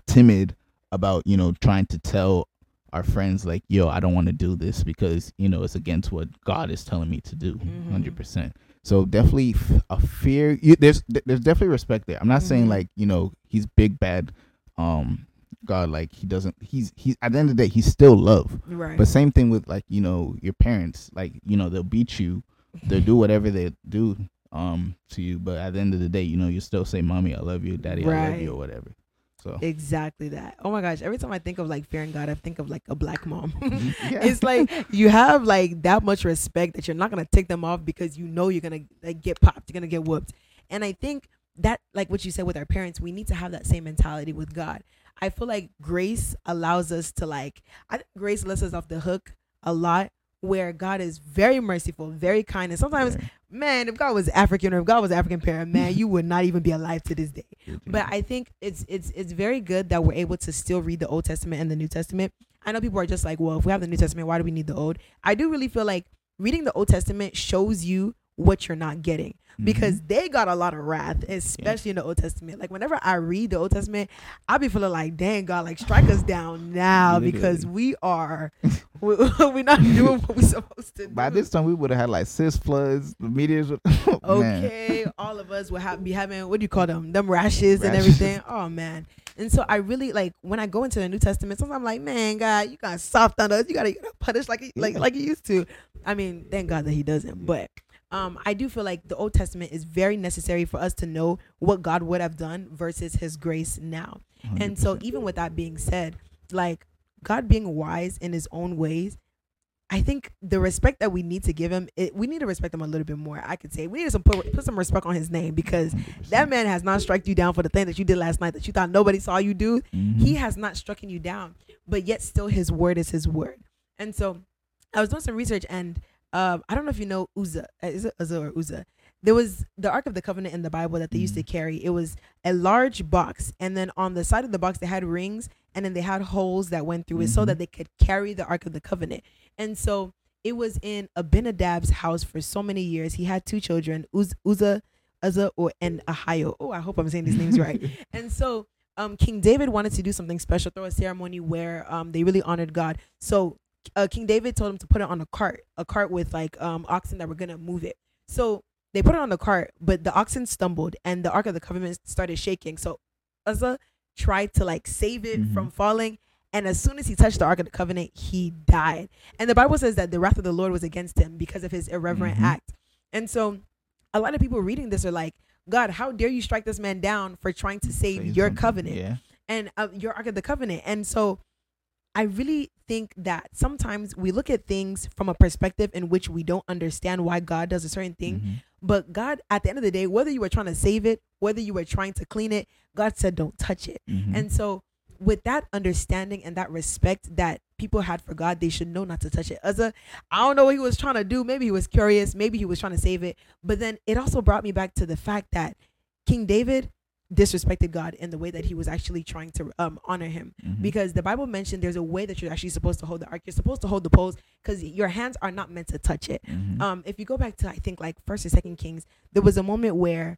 timid about you know trying to tell our friends like yo i don't want to do this because you know it's against what god is telling me to do Mhm. 100% so definitely f- a fear you, there's there's definitely respect there i'm not saying Mhm. like you know he's big bad um god like he doesn't he's he's at the end of the day he's still love Right. but same thing with like you know your parents like you know they'll beat you they'll do whatever they do um to you but at the end of the day you know you still say mommy i love you daddy i love you or whatever so exactly that. Oh my gosh! Every time I think of like fearing God, I think of like a black mom. Mm-hmm. <laughs> yeah. it's like you have like that much respect that you're not gonna take them off because you know you're gonna like get popped, you're gonna get whooped. And I think that like what you said with our parents, we need to have that same mentality with God. I feel like grace allows us to like I think grace lets us off the hook a lot where God is very merciful, very kind. And sometimes, man, if God was African or if God was African parent, man, <laughs> you would not even be alive to this day. But I think it's it's it's very good that we're able to still read the Old Testament and the New Testament. I know people are just like, well, if we have the New Testament, why do we need the Old? I do really feel like reading the Old Testament shows you what you're not getting Mm-hmm. because they got a lot of wrath, especially in the Old Testament. Like whenever I read the Old Testament, I be feeling like, dang God, like strike us down now because we are <laughs> we, <laughs> we're not doing what we're supposed to do. by this time we would have had like sis floods the meteors would, <laughs> okay, all of us would have be having what do you call them? Them rashes, and everything. Oh man. And so I really like when I go into the New Testament, sometimes I'm like, man, God, you got soft on us. You gotta, you gotta punish like like Yeah. like you used to. I mean, thank God that he doesn't. But um, I do feel like the Old Testament is very necessary for us to know what God would have done versus his grace now. And so even with that being said, like God being wise in his own ways, I think the respect that we need to give him, it, we need to respect him a little bit more. I could say we need to put, put some respect on his name because 100%. that man has not struck you down for the thing that you did last night that you thought nobody saw you do. Mhm. He has not struck you down, but yet still his word is his word. And so I was doing some research and um, I don't know if you know Uzzah. Uh, Is it Uzzah or Uzzah? There was the Ark of the Covenant in the Bible that they used to carry. It was a large box, and then on the side of the box they had rings, and then they had holes that went through it so that they could carry the Ark of the Covenant. And so it was in Abinadab's house for so many years. He had two children, Uz- Uzzah, Uzzah, or and Ahio. Oh, I hope I'm saying these names right. <laughs> And so um, King David wanted to do something special, throw a ceremony where um, they really honored God. So uh, King David told him to put it on a cart, a cart with like um, oxen that were gonna move it. So they put it on the cart, but the oxen stumbled and the Ark of the Covenant started shaking. So Uzzah tried to like save it Mhm. from falling. And as soon as he touched the Ark of the Covenant, he died. And the Bible says that the wrath of the Lord was against him because of his irreverent Mhm. act. And so a lot of people reading this are like, God, how dare you strike this man down for trying to save Say your something. covenant yeah and uh, your Ark of the Covenant. And so I really think that sometimes we look at things from a perspective in which we don't understand why God does a certain thing. Mhm. But God, at the end of the day, whether you were trying to save it, whether you were trying to clean it, God said, don't touch it. Mhm. And so, with that understanding and that respect that people had for God, they should know not to touch it. As a, I don't know what he was trying to do. Maybe he was curious. Maybe he was trying to save it. But then it also brought me back to the fact that King David disrespected God in the way that he was actually trying to um, honor him. Mhm. Because the Bible mentioned there's a way that you're actually supposed to hold the ark. You're supposed to hold the poles because your hands are not meant to touch it. Mhm. Um, if you go back to I think like First or Second Kings, there was a moment where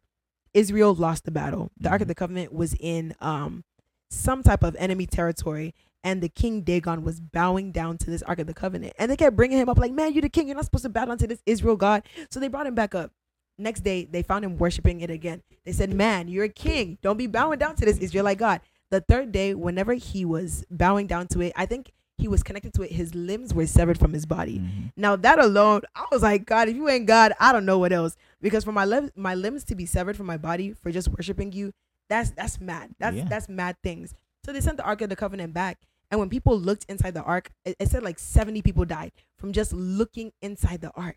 Israel lost the battle. The Ark of Mhm. the Covenant was in um some type of enemy territory, and the king Dagon was bowing down to this Ark of the Covenant, and they kept bringing him up like, "Man, you're the king. You're not supposed to bow down to this Israel God." So they brought him back up. Next day, they found him worshiping it again. They said, "Man, you're a king. Don't be bowing down to this Israelite God." The third day, whenever he was bowing down to it, I think he was connected to it. His limbs were severed from his body. Mhm. Now that alone, I was like, God, if you ain't God, I don't know what else. Because for my limbs, my limbs to be severed from my body for just worshiping you, that's that's mad. That's Yeah. that's mad things. So they sent the Ark of the Covenant back, and when people looked inside the Ark, it, it said like seventy people died from just looking inside the Ark.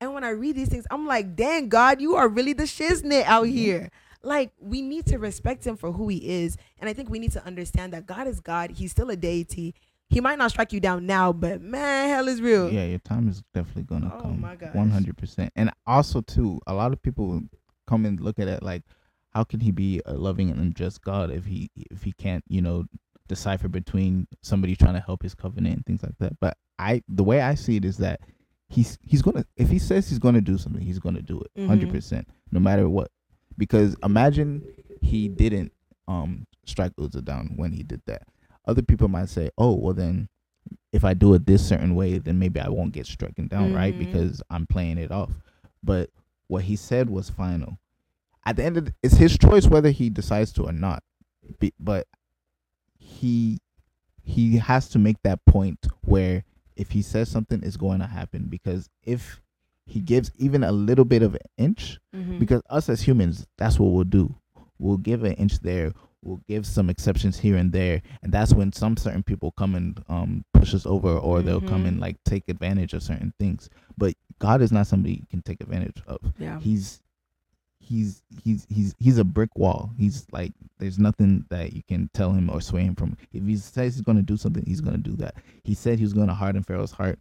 And when I read these things, I'm like, dang God, you are really the shiznit out mm-hmm. here. like we need to respect him for who he is. And I think we need to understand that God is God. He's still a deity. He might not strike you down now, but man, hell is real. Yeah, your time is definitely gonna Oh come. my gosh. One hundred percent. And also too, a lot of people come and look at it like, how can he be a loving and just God if he if he can't, you know, decipher between somebody trying to help his covenant and things like that. But I the way I see it is that he's he's gonna if he says he's gonna do something, he's gonna do it. Mhm. 100 percent, no matter what. Because imagine he didn't um strike Uzzah down when he did that. Other people might say, "Oh, well then, if I do it this certain way, then maybe I won't get stricken down, right? Mhm. Because I'm playing it off." But what he said was final. At the end of the, it's his choice whether he decides to or not. Be, but he he has to make that point where if he says something is going to happen because if he gives even a little bit of an inch Mhm. because us as humans that's what we'll do we'll give an inch there we'll give some exceptions here and there and that's when some certain people come and um push us over or they'll come Mhm. and like take advantage of certain things but god is not somebody you can take advantage of yeah. he's he's he's he's he's a brick wall. He's like there's nothing that you can tell him or sway him from. If he says he's going to do something he's going to do that. He said he was going to harden pharaoh's heart.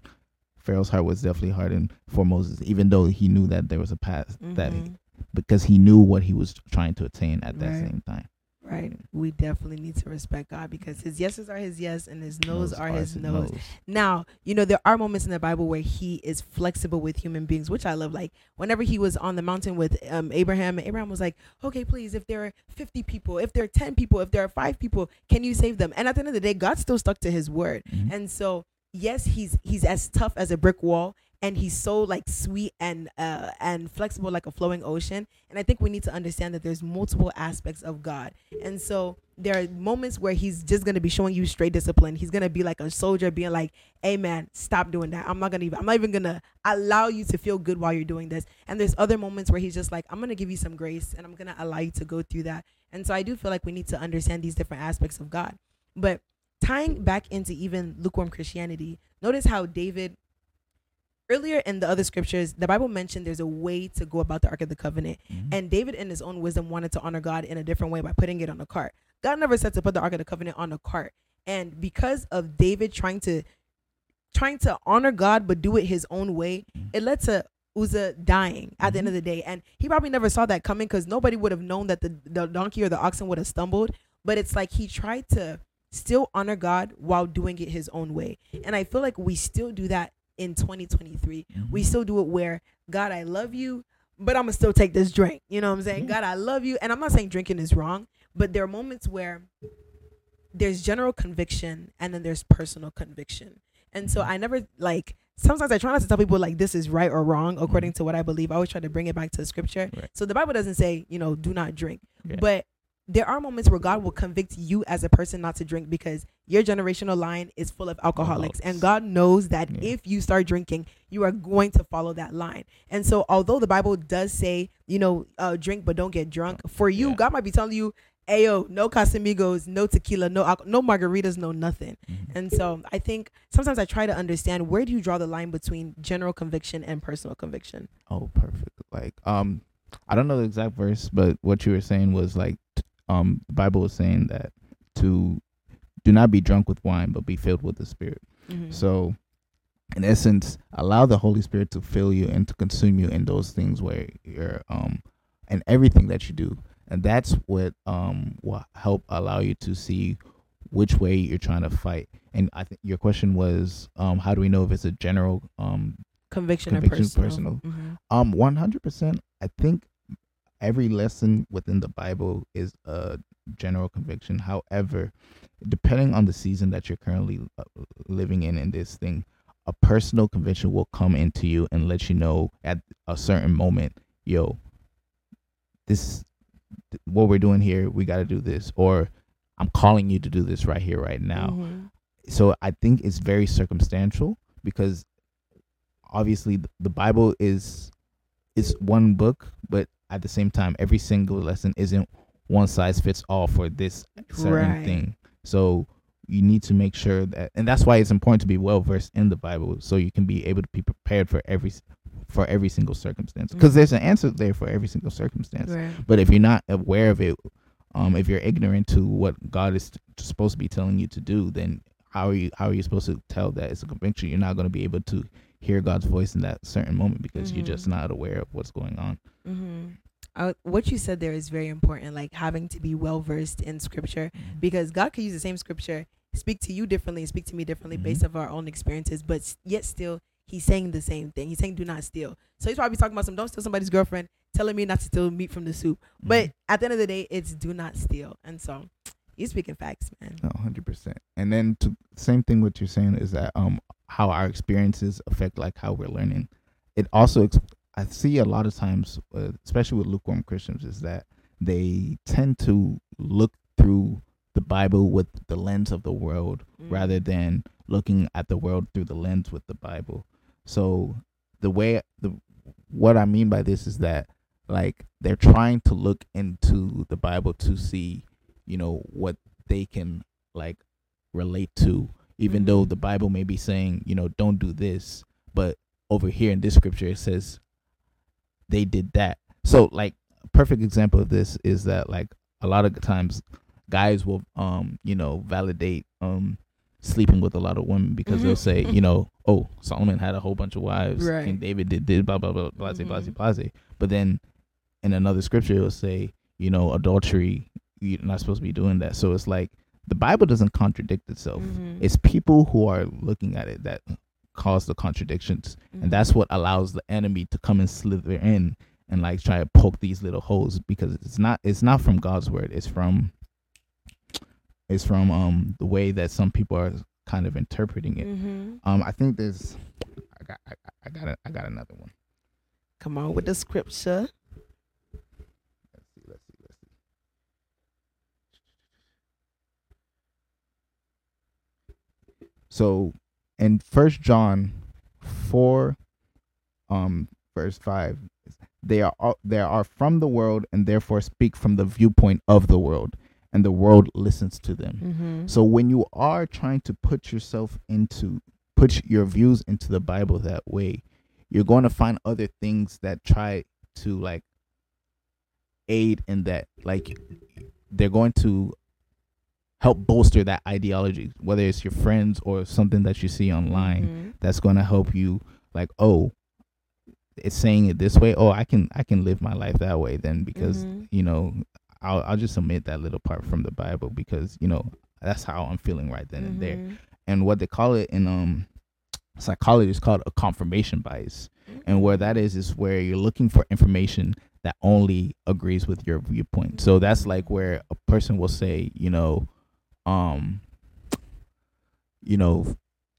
Pharaoh's heart was definitely hardened for moses even though he knew that there was a path that Mhm. because he knew what he was trying to attain at that Right. same time Right. We definitely need to respect God because his yeses are his yes and his no's are his no's. Now, you know, there are moments in the Bible where he is flexible with human beings, which I love. Like whenever he was on the mountain with um, Abraham, Abraham was like, okay, please, if there are 50 people, if there are 10 people, if there are five people, can you save them? And at the end of the day, God still stuck to his word. Mhm. And so, yes, he's he's as tough as a brick wall and he's so like sweet and uh and flexible like a flowing ocean. And I think we need to understand that there's multiple aspects of God. And so there are moments where he's just gonna be showing you straight discipline. He's gonna be like a soldier being like, Hey man, stop doing that. I'm not gonna even I'm not even gonna allow you to feel good while you're doing this. And there's other moments where he's just like, I'm gonna give you some grace and I'm gonna allow you to go through that. And so I do feel like we need to understand these different aspects of God. But tying back into even lukewarm Christianity, notice how David earlier in the other scriptures, the Bible mentioned there's a way to go about the Ark of the Covenant. Mhm. And David, in his own wisdom, wanted to honor God in a different way by putting it on a cart. God never said to put the Ark of the Covenant on a cart. And because of David trying to trying to honor God but do it his own way, Mhm. it led to Uzzah dying at the end Mhm. of the day. And he probably never saw that coming because nobody would have known that the, the donkey or the oxen would have stumbled. But it's like he tried to still honor God while doing it his own way. And I feel like we still do that in 2023 Mhm. we still do it where God, I love you, but I'm gonna still take this drink. You know what I'm saying? Yeah. God, I love you, and I'm not saying drinking is wrong, but there are moments where there's general conviction and then there's personal conviction. And so I never like sometimes I try not to tell people like this is right or wrong according to what I believe. I always try to bring it back to the scripture. Right. So the Bible doesn't say, you know, do not drink. Yeah. But there are moments where God will convict you as a person not to drink because your generational line is full of alcoholics. And God knows that Yeah. if you start drinking, you are going to follow that line. And so, although the Bible does say, you know, uh, drink but don't get drunk, for you, Yeah. God might be telling you, Ayo, no Casamigos, no tequila, no no margaritas, no nothing. Mhm. And so I think sometimes I try to understand where do you draw the line between general conviction and personal conviction? Oh, perfect. Like, um, I don't know the exact verse, but what you were saying was like, um, the Bible is saying that to do not be drunk with wine, but be filled with the Spirit. Mhm. So, in essence, allow the Holy Spirit to fill you and to consume you in those things where you're, um, and everything that you do, and that's what um will help allow you to see which way you're trying to fight. And I think your question was, um, how do we know if it's a general um conviction, Conviction, and personal. personal. Mhm. Um, one hundred percent. I think every lesson within the Bible is a general conviction. However, depending on the season that you're currently uh, living in in this thing, a personal conviction will come into you and let you know at a certain moment, yo, this th- what we're doing here, we got to do this, or I'm calling you to do this right here, right now Mhm. so I think it's very circumstantial because obviously the Bible is is one book, but at the same time, every single lesson isn't one size fits all for this certain Right. thing. So you need to make sure that and that's why it's important to be well versed in the bible so you can be able to be prepared for every for every single circumstance because Mhm. there's an answer there for every single circumstance Right. but if you're not aware of it um if you're ignorant to what god is t- supposed to be telling you to do then how are you how are you supposed to tell that it's a conviction you're not going to be able to hear god's voice in that certain moment because you're just Mhm. not aware of what's going on Mm-hmm. Uh, what you said there is very important, like having to be well versed in scripture, because God could use the same scripture, speak to you differently, speak to me differently Mhm. based off our own experiences, but yet still He's saying the same thing. He's saying, "Do not steal." So he's probably talking about some, "Don't steal somebody's girlfriend," telling me not to steal meat from the soup. But at the end of the day, it's "Do not steal," and so you speaking facts, man. No, hundred percent. And then to same thing. What you're saying is that um how our experiences affect like how we're learning. It also I see a lot of times, uh, especially with lukewarm Christians, is that they tend to look through the Bible with the lens of the world Mm. rather than looking at the world through the lens with the Bible. So the way the what I mean by this is that like they're trying to look into the Bible to see, you know, what they can like relate to, even though Mhm. the Bible may be saying, you know, don't do this, but over here in this scripture it says they did that. So like a perfect example of this is that like a lot of times guys will um, you know, validate um sleeping with a lot of women because they'll Mhm. say, you know, oh, Solomon had a whole bunch of wives, Right. King David did did blah blah blah blah blah Mhm. blah blah. But then in another scripture it'll say, you know, adultery, you're not supposed to be doing that. So it's like the Bible doesn't contradict itself. Mhm. It's people who are looking at it that cause the contradictions. Mhm. And that's what allows the enemy to come and slither in and like try to poke these little holes because it's not it's not from God's word. It's from it's from um the way that some people are kind of interpreting it. Mhm. Um I think there's I got I, I got a, I got another one. Come on with the scripture. Let's see, let's see, let's see. So in First John four, um, verse five, they are all, they are from the world and therefore speak from the viewpoint of the world, and the world listens to them. Mm-hmm. So when you are trying to put yourself into put your views into the Bible that way, you're going to find other things that try to like aid in that. Like they're going to help bolster that ideology, whether it's your friends or something that you see online Mm-hmm. that's going to help you like, oh, it's saying it this way. Oh, I can I can live my life that way then because Mhm. you know I'll I'll just omit that little part from the Bible because you know that's how I'm feeling right then and there. Mhm. And what they call it in um psychology is called a confirmation bias. And where that is is where you're looking for information that only agrees with your viewpoint. So that's like where a person will say, you know, um you know,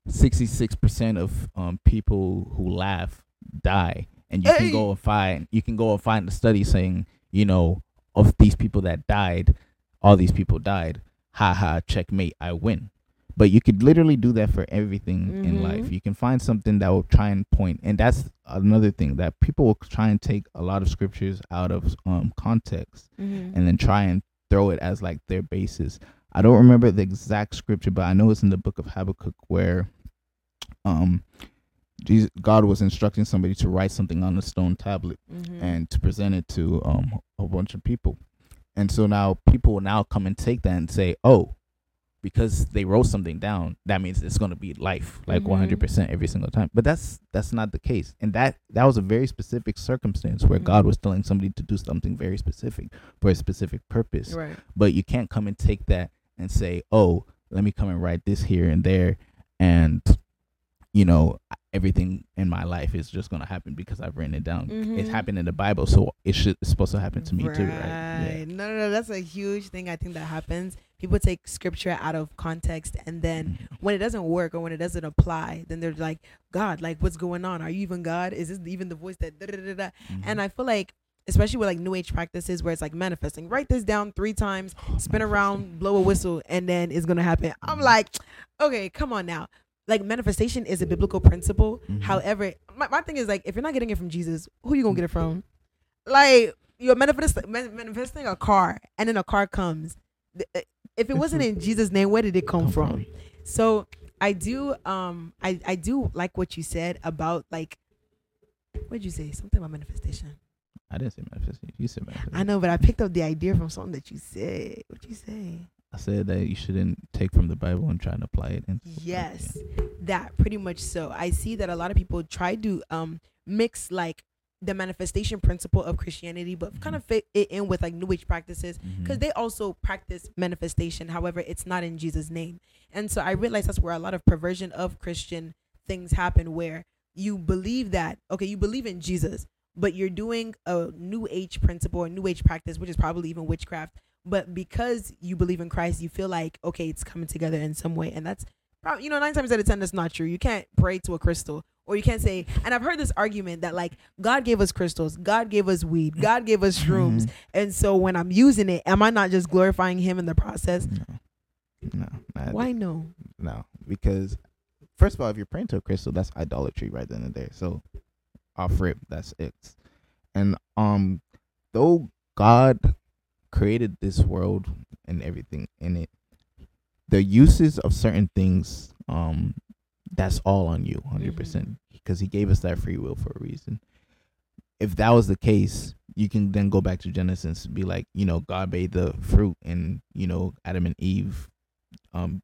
66% of um people who laugh die and you Hey! can go and find you can go and find a study saying, you know, of these people that died, all these people died. Ha ha, checkmate, I win. But you could literally do that for everything in Mhm. life. You can find something that will try and point, and that's another thing that people will try and take a lot of scriptures out of um, context Mhm. and then try and throw it as like their basis. I don't remember the exact scripture, but I know it's in the book of Habakkuk where um Jesus, God was instructing somebody to write something on a stone tablet Mhm. and to present it to um a bunch of people. And so now people will now come and take that and say, "Oh, because they wrote something down, that means it's going to be life, like Mhm. 100% every single time." But that's that's not the case. And that that was a very specific circumstance where Mhm. God was telling somebody to do something very specific for a specific purpose. right. But you can't come and take that and say, "Oh, let me come and write this here and there and you know, everything in my life is just gonna happen because I've written it down. It's Mhm. happened in the Bible, so it should it's supposed to happen to me too, right? Right. No, no, no. That's a huge thing. I think that happens. People take scripture out of context, and then Mhm. when it doesn't work or when it doesn't apply, then they're like, "God, like, what's going on? Are you even God? Is this even the voice that?" Da, da, da, da? Mhm. And I feel like, especially with like New Age practices, where it's like manifesting, write this down three times, spin around, blow a whistle, and then it's gonna happen. I'm like, okay, come on now. Like manifestation is a biblical principle. Mhm. However, my, my thing is like, if you're not getting it from Jesus, who you gonna get it from? Like you're manifest, manifesting a car, and then a car comes. Uh, if it wasn't in <laughs> Jesus' name, where did it come, from. So I do um I I do like what you said about like what did you say? Something about manifestation. I didn't say manifestation. You said manifestation. I know, but I picked up the idea from something that you said. What you say? I said that you shouldn't take from the Bible and try and apply it. And Yes, that pretty much so. I see that a lot of people try to um mix like the manifestation principle of Christianity, but kind of fit it in with like New Age practices because Mhm. they also practice manifestation. However, it's not in Jesus' name, and so I realize that's where a lot of perversion of Christian things happen, where you believe that okay, you believe in Jesus, but you're doing a New Age principle or New Age practice, which is probably even witchcraft. But because you believe in Christ, you feel like okay, it's coming together in some way, and that's probably you know nine times out of ten that's not true. You can't pray to a crystal, or you can't say. And I've heard this argument that like God gave us crystals, God gave us weed, God gave us shrooms, Mhm. and so when I'm using it, am I not just glorifying Him in the process? No, no, Why no? No, because first of all, if you're praying to a crystal, that's idolatry right then and there. So off rip, that's it. And um, though God created this world and everything in it, the uses of certain things, um, that's all on you, 100 percent, because He gave us that free will for a reason. If that was the case, you can then go back to Genesis and be like, you know, God made the fruit, and you know, Adam and Eve, um,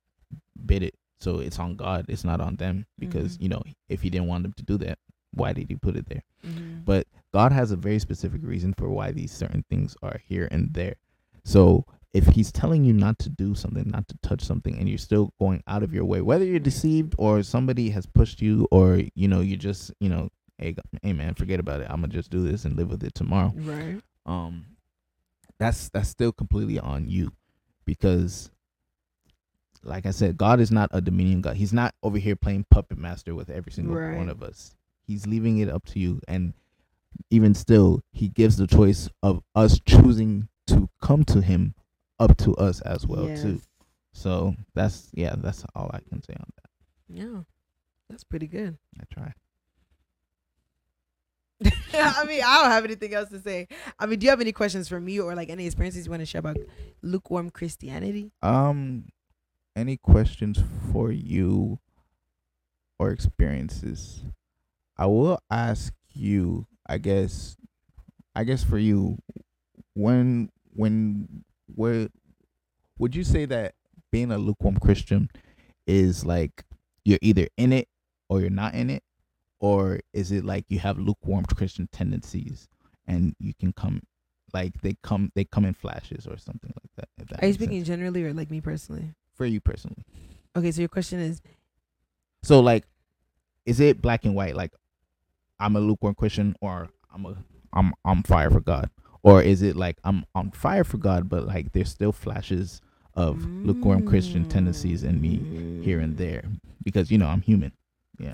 bid it. So it's on God. It's not on them because Mhm. you know if He didn't want them to do that, why did He put it there? Mhm. But God has a very specific reason for why these certain things are here and there. So if He's telling you not to do something, not to touch something, and you're still going out of your way, whether you're deceived or somebody has pushed you, or you know you just you know, hey, hey man, forget about it. I'm gonna just do this and live with it tomorrow Right. um that's that's still completely on you because like i said god is not a dominion god he's not over here playing puppet master with every single Right. one of us he's leaving it up to you and even still he gives the choice of us choosing to come to him up to us as well too so that's yeah that's all i can say on that Yeah, that's pretty good. i try <laughs> I mean, I don't have anything else to say. I mean, do you have any questions for me or like any experiences you want to share about lukewarm Christianity? Um, any questions for you or experiences? I will ask you. I guess. I guess for you, when when where would you say that being a lukewarm Christian is like you're either in it or you're not in it, or is it like you have lukewarm Christian tendencies and you can come like they come they come in flashes or something like that? That Are you makes sense speaking generally or like me personally? for you personally. Okay, so your question is So like, is it black and white? Like, I'm a lukewarm Christian, or I'm a I'm I'm fire for God, or is it like I'm on fire for God, but like there's still flashes of lukewarm Christian tendencies in me here and there because you know I'm human. Yeah.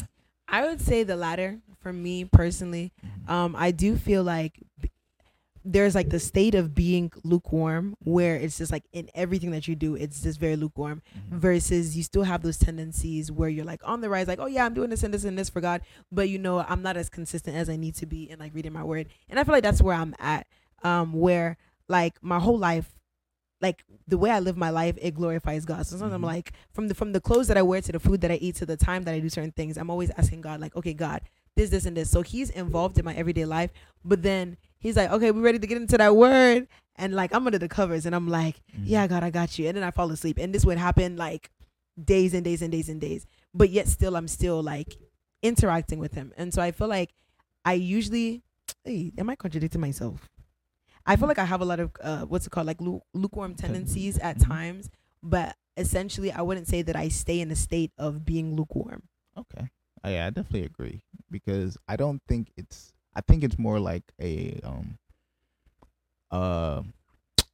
I would say the latter for me personally. Um, I do feel like there's like the state of being lukewarm where it's just like in everything that you do, it's just very lukewarm. Mhm. Versus you still have those tendencies where you're like on the rise, like, oh yeah, I'm doing this and this and this for God, but you know, I'm not as consistent as I need to be in like reading my word. And I feel like that's where I'm at. Um, where like my whole life, like the way I live my life, it glorifies God. So sometimes I'm Mhm. like, from the from the clothes that I wear to the food that I eat to the time that I do certain things, I'm always asking God, like, okay, God, this, this, and this. So He's involved in my everyday life, but then He's like, okay, we ready to get into that word, and like I'm under the covers, and I'm like, Mhm. yeah, God, I got you, and then I fall asleep, and this would happen like days and days and days and days, but yet still I'm still like interacting with Him, and so I feel like I usually, <tsk> hey, am I contradicting myself? I feel like I have a lot of uh, what's it called, like lu- lukewarm tendencies at Mhm. times, but essentially, I wouldn't say that I stay in a state of being lukewarm. Okay. Oh, yeah, I definitely agree because I don't think it's. I think it's more like a um, uh,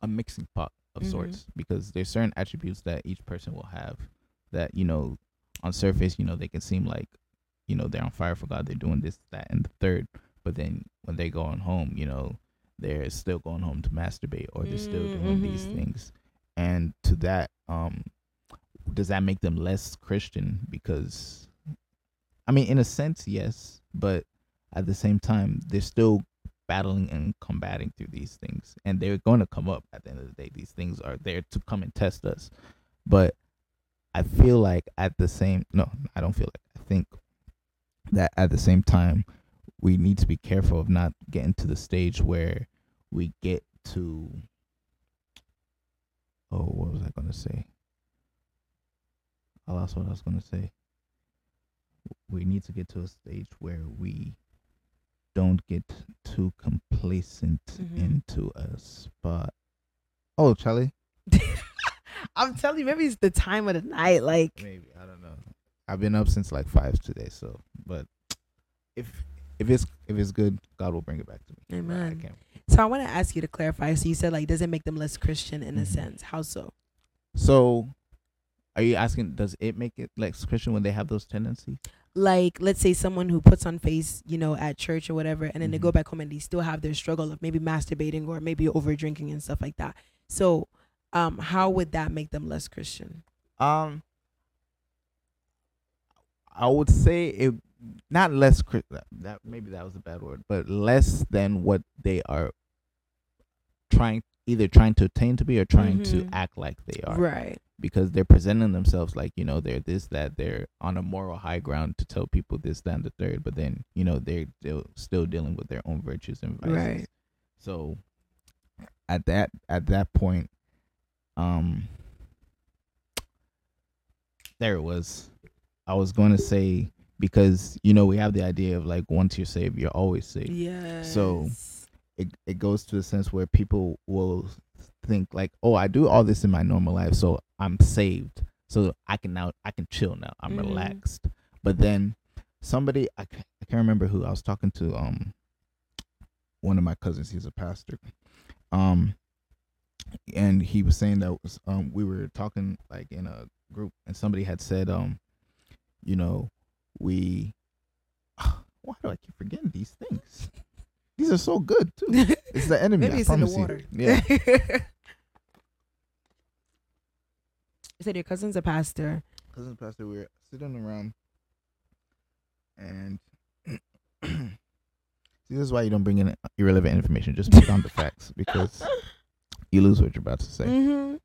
a mixing pot of Mhm. sorts because there's certain attributes that each person will have that you know on surface you know they can seem like you know they're on fire for God they're doing this that and the third but then when they go on home you know they're still going home to masturbate or they're still doing these Mhm. things and to that um does that make them less Christian because I mean, in a sense, yes, but at the same time, they're still battling and combating through these things, and they're going to come up at the end of the day. These things are there to come and test us, but I feel like at the same no, I don't feel like I think that at the same time we need to be careful of not getting to the stage where we get to oh what was I gonna say? I lost what I was gonna say. We need to get to a stage where we don't get too complacent Mhm. into a spot. Oh, Charlie. <laughs> I'm telling you, maybe it's the time of the night. Like, Maybe I don't know. I've been up since like five today, so but if if it's if it's good, God will bring it back to me. I Amen. can't. so I want to ask you to clarify. So you said like, does it make them less Christian in a Mhm. sense? How so? So, are you asking? Does it make it less Christian when they have those tendencies? Like, let's say someone who puts on face, you know, at church or whatever, and then they go Mhm. back home and they still have their struggle of maybe masturbating or maybe over drinking and stuff like that. So, um, how would that make them less Christian? Um, I would say it not less that, that maybe that was a bad word, but less than what they are trying either trying to attain to be or trying to Mhm. act like they are. Right. Because they're presenting themselves like you know they're this that they're on a moral high ground to tell people this that and the third but then you know they're still, dealing with their own virtues and vices Right. so at that at that point um there it was i was going to say because you know we have the idea of like once you're saved you're always saved Yeah. So it, it goes to the sense where people will think like oh i do all this in my normal life so i'm saved so i can now i can chill now i'm Mhm. relaxed but then somebody I, ca- I can't remember who i was talking to um one of my cousins he's a pastor um and he was saying that was um we were talking like in a group and somebody had said um you know we <sighs> why do i keep forgetting these things <laughs> these are so good too <laughs> it's the enemy. Maybe I it's in the promise you. water. Yeah. <laughs> you said your cousin's a pastor. Cousin Pastor, we were sitting around, and <clears throat> see, this is why you don't bring in irrelevant information. Just put on the facts because you lose what you're about to say. Mm-hmm.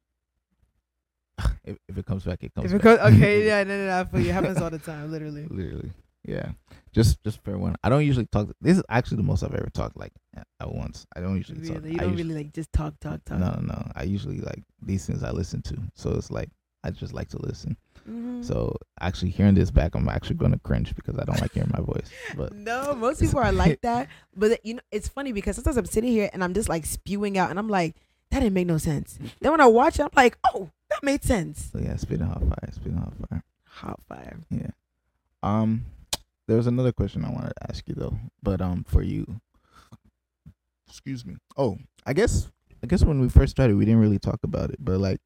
<sighs> If, if it comes back, it comes If it back. okay, <laughs> yeah, no, no, no. I feel you. It happens all the time, literally. Literally, yeah. Just, just fair one. I don't usually talk. This is actually the most I've ever talked like at once. I don't usually talk. You I don't usually, really like just talk, talk, talk. No, no, no. I usually like these things I listen to, so it's like I just like to listen. Mhm. So actually hearing this back, I'm actually going to cringe because I don't like hearing my voice. But <laughs> no, most people are like that. But you know, it's funny because sometimes I'm sitting here and I'm just like spewing out, and I'm like, that didn't make no sense. Then when I watch it, I'm like, oh, that made sense. so yeah, spitting hot fire, spitting hot fire. Hot fire. Yeah. Um, there was another question I wanted to ask you though, but um, for you, excuse me. Oh, I guess I guess when we first started, we didn't really talk about it, but like,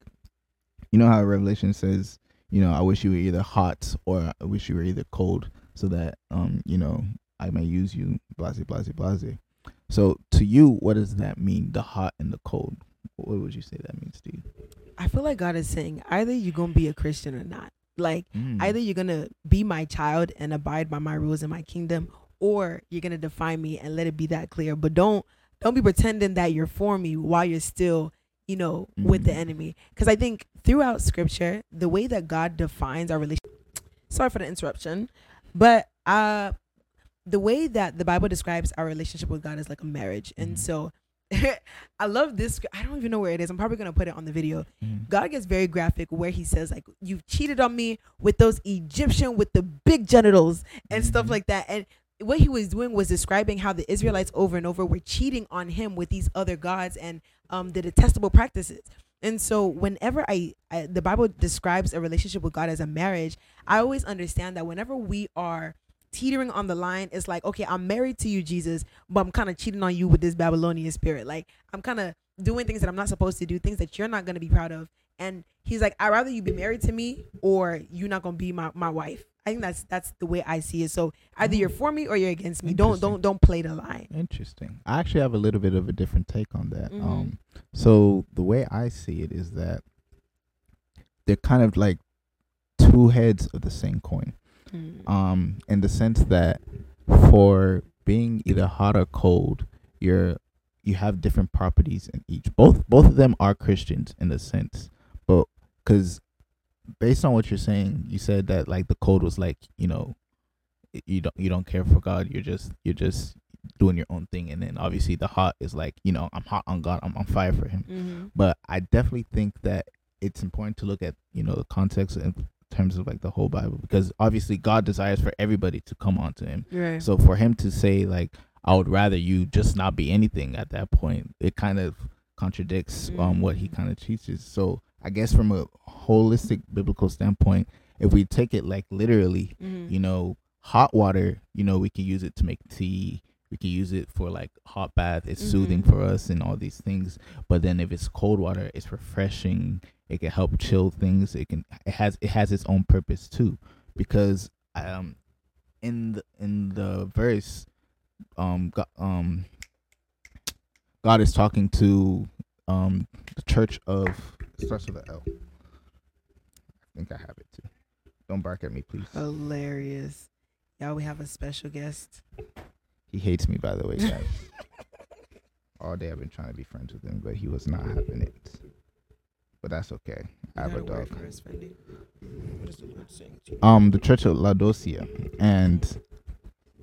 you know how Revelation says, you know, I wish you were either hot or I wish you were either cold, so that um, you know, I may use you, blase, blase, blase. So to you, what does that mean? The hot and the cold. What would you say that means to you? I feel like God is saying either you're gonna be a Christian or not. Like Mm. either you're gonna be my child and abide by my rules in my kingdom, or you're gonna define me and let it be that clear. But don't don't be pretending that you're for me while you're still, you know, with the Mhm. enemy. Because I think throughout Scripture, the way that God defines our relationship. Sorry for the interruption, but uh, the way that the Bible describes our relationship with God is like a marriage, and Mhm. so. <laughs> I love this. I don't even know where it is. I'm probably gonna put it on the video. Mm. God gets very graphic where he says like you've cheated on me with those Egyptian with the big genitals and stuff Mhm. like that. And what he was doing was describing how the Israelites over and over were cheating on him with these other gods and um, the detestable practices. And so whenever I, I the Bible describes a relationship with God as a marriage, I always understand that whenever we are teetering on the line, it's like, okay, I'm married to you, Jesus, but I'm kind of cheating on you with this Babylonian spirit. Like I'm kind of doing things that I'm not supposed to do, things that you're not going to be proud of. And he's like, I'd rather you be married to me or you're not going to be my, my wife. I think that's that's the way I see it. So either you're for me or you're against me. Don't don't don't play the line. Interesting. I actually have a little bit of a different take on that. Mhm. Um, so the way I see it is that they're kind of like two heads of the same coin. Um, in the sense that for being either hot or cold, you're you have different properties in each. Both both of them are Christians in a sense, but because based on what you're saying, you said that like the code was like you know you don't you don't care for God. You're just you're just doing your own thing, and then obviously the hot is like you know I'm hot on God. I'm on fire for Him. Mm-hmm. But I definitely think that it's important to look at you know the context in terms of like the whole Bible because obviously God desires for everybody to come onto Him. Right. So for Him to say like I would rather you just not be anything at that point, it kind of contradicts um what He kind of teaches. So I guess from a holistic biblical standpoint, if we take it like literally, mm-hmm. you know, hot water, you know, we can use it to make tea. We can use it for like hot bath. It's soothing Mhm. for us and all these things. But then if it's cold water, it's refreshing. It can help chill things. It can it has it has its own purpose too, because um in the in the verse um God, um God is talking to um the church of it starts with an L. I think I have it too. Don't bark at me, please. Hilarious. Yeah, we have a special guest. He hates me, by the way, guys. <laughs> All day I've been trying to be friends with him, but he was not having it. But that's okay. I have a You got word dog. for us, Fendi? What is the Lord saying to you? Um, the Church of Laodicea, and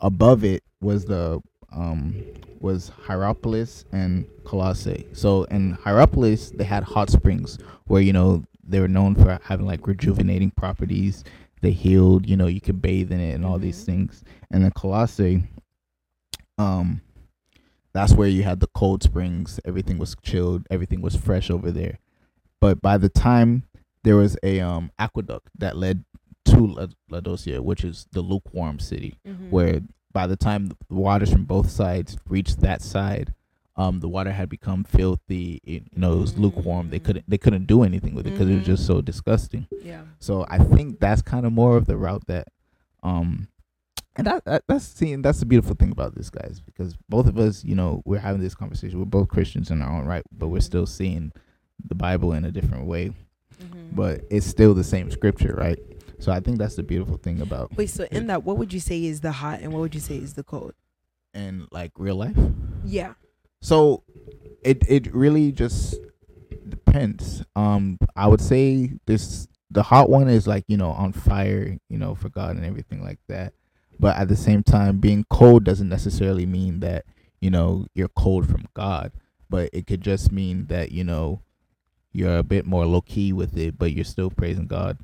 above it was the um was Hierapolis and Colossae. So in Hierapolis they had hot springs where you know they were known for having like rejuvenating properties. They healed, you know, you could bathe in it and all these Mhm. things. And then Colossae, um, that's where you had the cold springs. Everything was chilled. Everything was fresh over there. But by the time there was a um aqueduct that led to La- Laodicea, which is the lukewarm city, Mhm. where by the time the waters from both sides reached that side, um, the water had become filthy. It, you know, it was lukewarm. They couldn't they couldn't do anything with it because it was just so disgusting. Yeah. So I think that's kind of more of the route that, um, and that, that that's seeing that's the beautiful thing about this guys because both of us, you know, we're having this conversation. We're both Christians in our own right, but we're Mhm. still seeing the Bible in a different way. Mhm. But it's still the same scripture, right? So I think that's the beautiful thing about wait, so in that, what would you say is the hot and what would you say is the cold? in like real life. Yeah. So it it really just depends. Um, I would say this the hot one is like you know on fire, you know, for God and everything like that. But at the same time, being cold doesn't necessarily mean that you know you're cold from God. But it could just mean that you know you're a bit more low key with it, but you're still praising God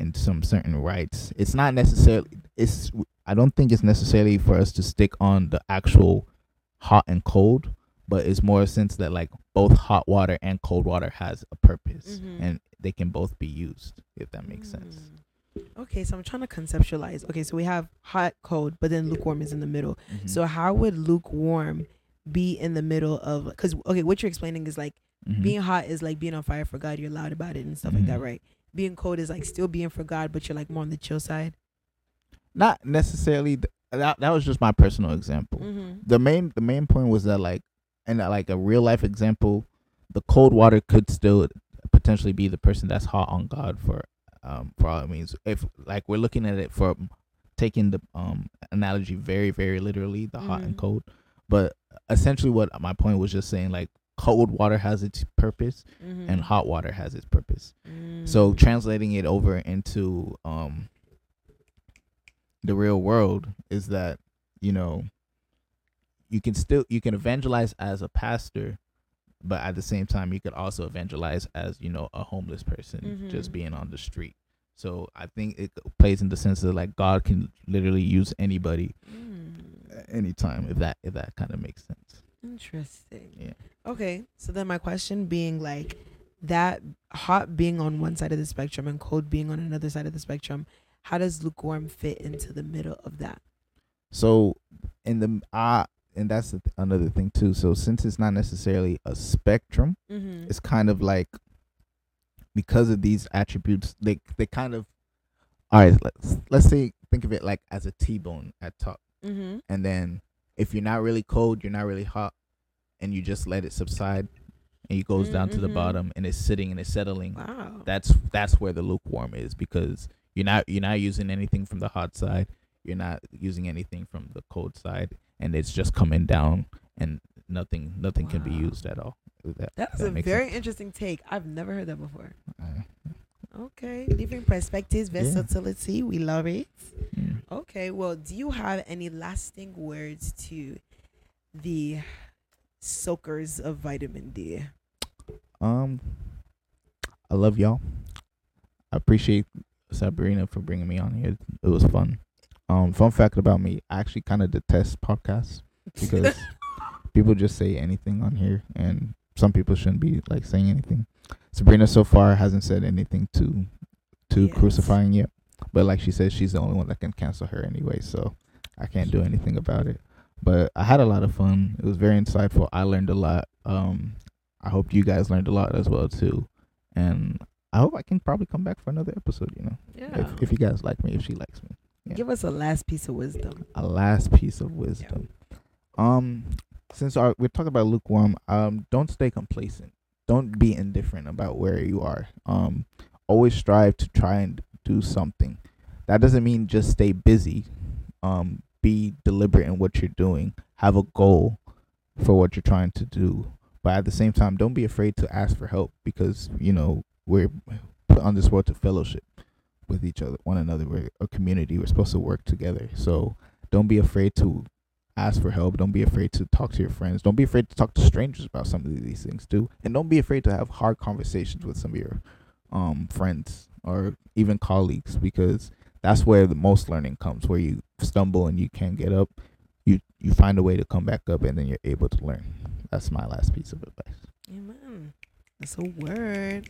in some certain rights. It's not necessarily. It's. I don't think it's necessarily for us to stick on the actual hot and cold but it's more a sense that like both hot water and cold water has a purpose Mhm. and they can both be used if that makes sense Mm. Okay, so I'm trying to conceptualize. Okay, so we have hot, cold, but then lukewarm is in the middle. Mhm. So how would lukewarm be in the middle of? Because okay, what you're explaining is like Mhm. being hot is like being on fire for God. You're loud about it and stuff like that, Mhm. right? Being cold is like still being for God, but you're like more on the chill side. not necessarily th- that, that was just my personal example Mm-hmm. the main the main point was that like and like a real life example the cold water could still potentially be the person that's hot on god for um for all it means if like we're looking at it for taking the um analogy very very literally the hot and Mhm. cold but essentially what my point was just saying like cold water has its purpose Mm-hmm. and hot water has its purpose so translating it over into um the real world is that you know you can still you can evangelize as a pastor but at the same time you could also evangelize as you know a homeless person just Mhm. being on the street so i think it plays in the sense that like god can literally use anybody Mm. at any time if that if that kind of makes sense Interesting. yeah Okay, so then my question being like that hot being on one side of the spectrum and cold being on another side of the spectrum, how does lukewarm fit into the middle of that? So in the uh and that's th- another thing too. So since it's not necessarily a spectrum, Mm-hmm. it's kind of like because of these attributes, they they kind of all right. Let's let's say think of it like as a T-bone at top, Mm-hmm. and then if you're not really cold, you're not really hot, and you just let it subside, and it goes down to the Mhm. bottom, and it's sitting and it's settling. Wow. That's that's where the lukewarm is because you're not you're not using anything from the hot side, you're not using anything from the cold side, and it's just coming down, and nothing nothing can be used at all. That, That's that a very sense. interesting take. I've never heard that before. Uh, Okay, different perspectives, Yeah. versatility. We love it. mm. Okay, well, do you have any lasting words to the soakers of vitamin D? Um, I love y'all. I appreciate Sabrina for bringing me on here. It was fun. Um, fun fact about me: I actually kind of detest podcasts because <laughs> people just say anything on here, and some people shouldn't be like saying anything. Sabrina so far hasn't said anything too too Yes. crucifying yet, but like she says, she's the only one that can cancel her anyway, so I can't do anything about it. But I had a lot of fun. It was very insightful. I learned a lot. Um, I hope you guys learned a lot as well too, and I hope I can probably come back for another episode. You know, yeah. if if you guys like me, if she likes me. yeah. Give us a last piece of wisdom. A last piece of wisdom. Um, since our we're talking about lukewarm, um, don't stay complacent. Don't be indifferent about where you are. Um, always strive to try and do something. That doesn't mean just stay busy. Um, be deliberate in what you're doing. Have a goal for what you're trying to do. But at the same time, don't be afraid to ask for help because you know we're put on this world to fellowship with each other, one another. We're a community. We're supposed to work together. So don't be afraid to ask for help. Don't be afraid to talk to your friends. Don't be afraid to talk to strangers about some of these things too. And don't be afraid to have hard conversations with some of your um friends or even colleagues because that's where the most learning comes where you stumble and you can't get up. You you find a way to come back up and then you're able to learn. That's my last piece of advice. Amen. That's a word.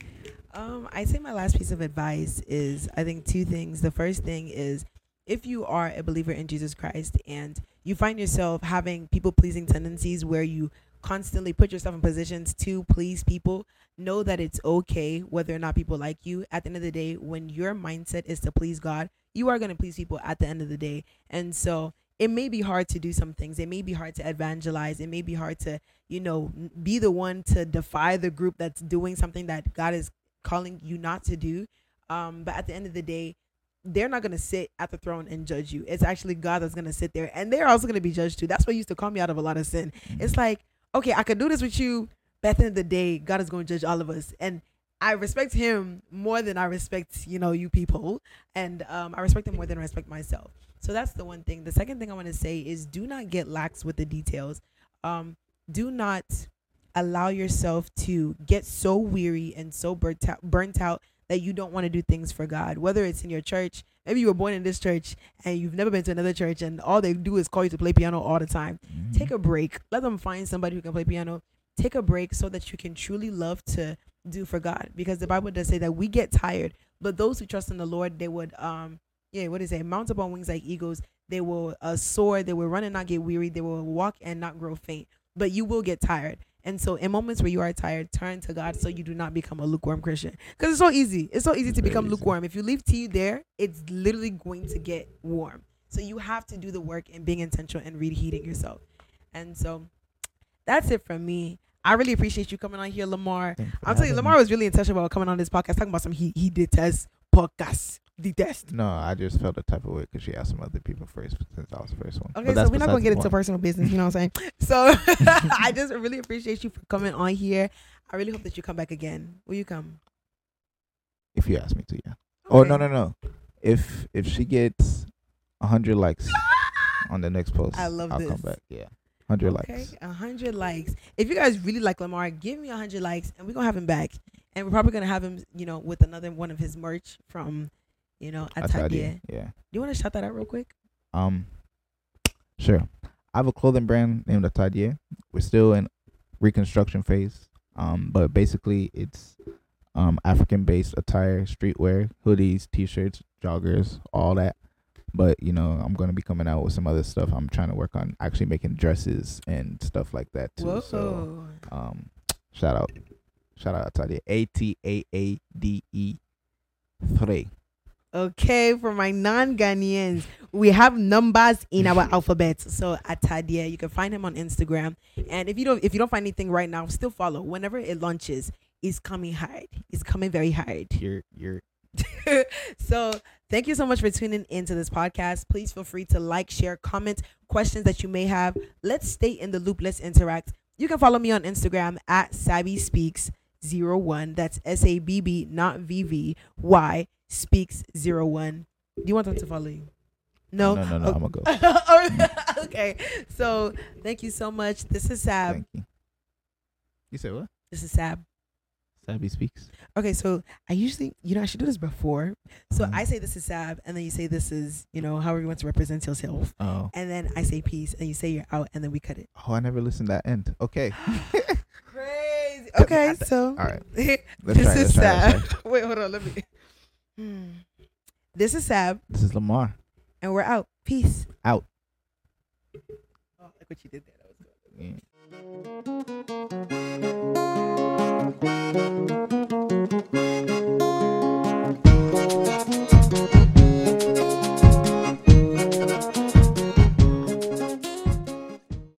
Um, I say my last piece of advice is I think two things. The first thing is if you are a believer in Jesus Christ and you find yourself having people pleasing tendencies where you constantly put yourself in positions to please people, know that it's okay whether or not people like you. At the end of the day, when your mindset is to please God, you are going to please people at the end of the day. And so it may be hard to do some things. It may be hard to evangelize. It may be hard to, you know, be the one to defy the group that's doing something that God is calling you not to do. Um, but at the end of the day, they're not going to sit at the throne and judge you. It's actually God that's going to sit there and they're also going to be judged too. That's what used to call me out of a lot of sin. It's like, okay, I could do this with you, but at the end of the day, God is going to judge all of us. And I respect him more than I respect, you know, you people. And um, I respect him more than I respect myself. So that's the one thing. The second thing I want to say is do not get lax with the details. Um, do not allow yourself to get so weary and so burnt out, burnt out that you don't want to do things for God. Whether it's in your church, maybe you were born in this church and you've never been to another church, and all they do is call you to play piano all the time. Mhm. take a break. Let them find somebody who can play piano. Take a break so that you can truly love to do for god. Because the bible does say that we get tired but those who trust in the lord they would um yeah what is it? Mount up on wings like eagles. They will uh, soar. They will run and not get weary. They will walk and not grow faint. But you will get tired and so in moments where you are tired turn to god so you do not become a lukewarm christian because it's so easy it's so easy It's to become easy. lukewarm if you leave tea there it's literally going to get warm so you have to do the work and being intentional and reheating yourself and so that's it from me. I really appreciate you coming on here, Lamar. I'm telling you, Lamar was really intentional about coming on this podcast, talking about some he he detests podcasts. Detest. No, I just felt the type of way because she asked some other people first since I was the first one. Okay, so we're not gonna get into personal business, you know what I'm saying? <laughs> So <laughs> <laughs> I just really appreciate you for coming on here. I really hope that you come back again. Will you come? If you ask me to, yeah. Oh no no no! If if she gets a hundred likes on the next post, I love I'll this. come back. Yeah, hundred Okay, likes. a hundred likes. If you guys really like Lamar, give me a hundred likes, and we're gonna have him back. And we're probably gonna have him, you know, with another one of his merch from, you know, That's the Atadia. idea. Yeah. Do you want to shout that out real quick? Um, sure. I have a clothing brand named Atadier. We're still in reconstruction phase. Um, but basically it's um African based attire, streetwear, hoodies, t-shirts, joggers, all that. But you know, I'm gonna be coming out with some other stuff. I'm trying to work on actually making dresses and stuff like that too. Whoa. So um, shout out, shout out Atadier. A T A A D E three. Okay, for my non-Ghanaians, we have numbers in our <laughs> alphabet. So Atadia, you can find him on Instagram. And if you don't, if you don't find anything right now, still follow. Whenever it launches, it's coming hard. It's coming very hard. You're you're <laughs> so thank you so much for tuning into this podcast. Please feel free to like, share, comment questions that you may have. Let's stay in the loop. Let's interact. you can follow me on Instagram at Sabby Speaks 01. That's S A B B, not V V Y Speaks 01. Do you want them to follow you? No. no, no, no. <laughs> Oh. I'm gonna go. okay. So thank you so much. This is Sab. Thank you. You said what? This is Sab. Sabby speaks. Okay, so I usually, you know, I should do this before. So Mhm. I say this is Sab, and then you say this is, you know, however you want to represent yourself. Oh, And then I say peace, and you say you're out, and then we cut it. oh, I never listened to that end. Okay. <gasps> <laughs> Crazy. Okay, so All right. this <laughs> Let's try. is Let's try. let's Sab. Wait, hold on. Let me. Hmm. This is Sab, This is Lamar. and we're out. Peace. Out. Oh, look what you did there. That was good. Yeah.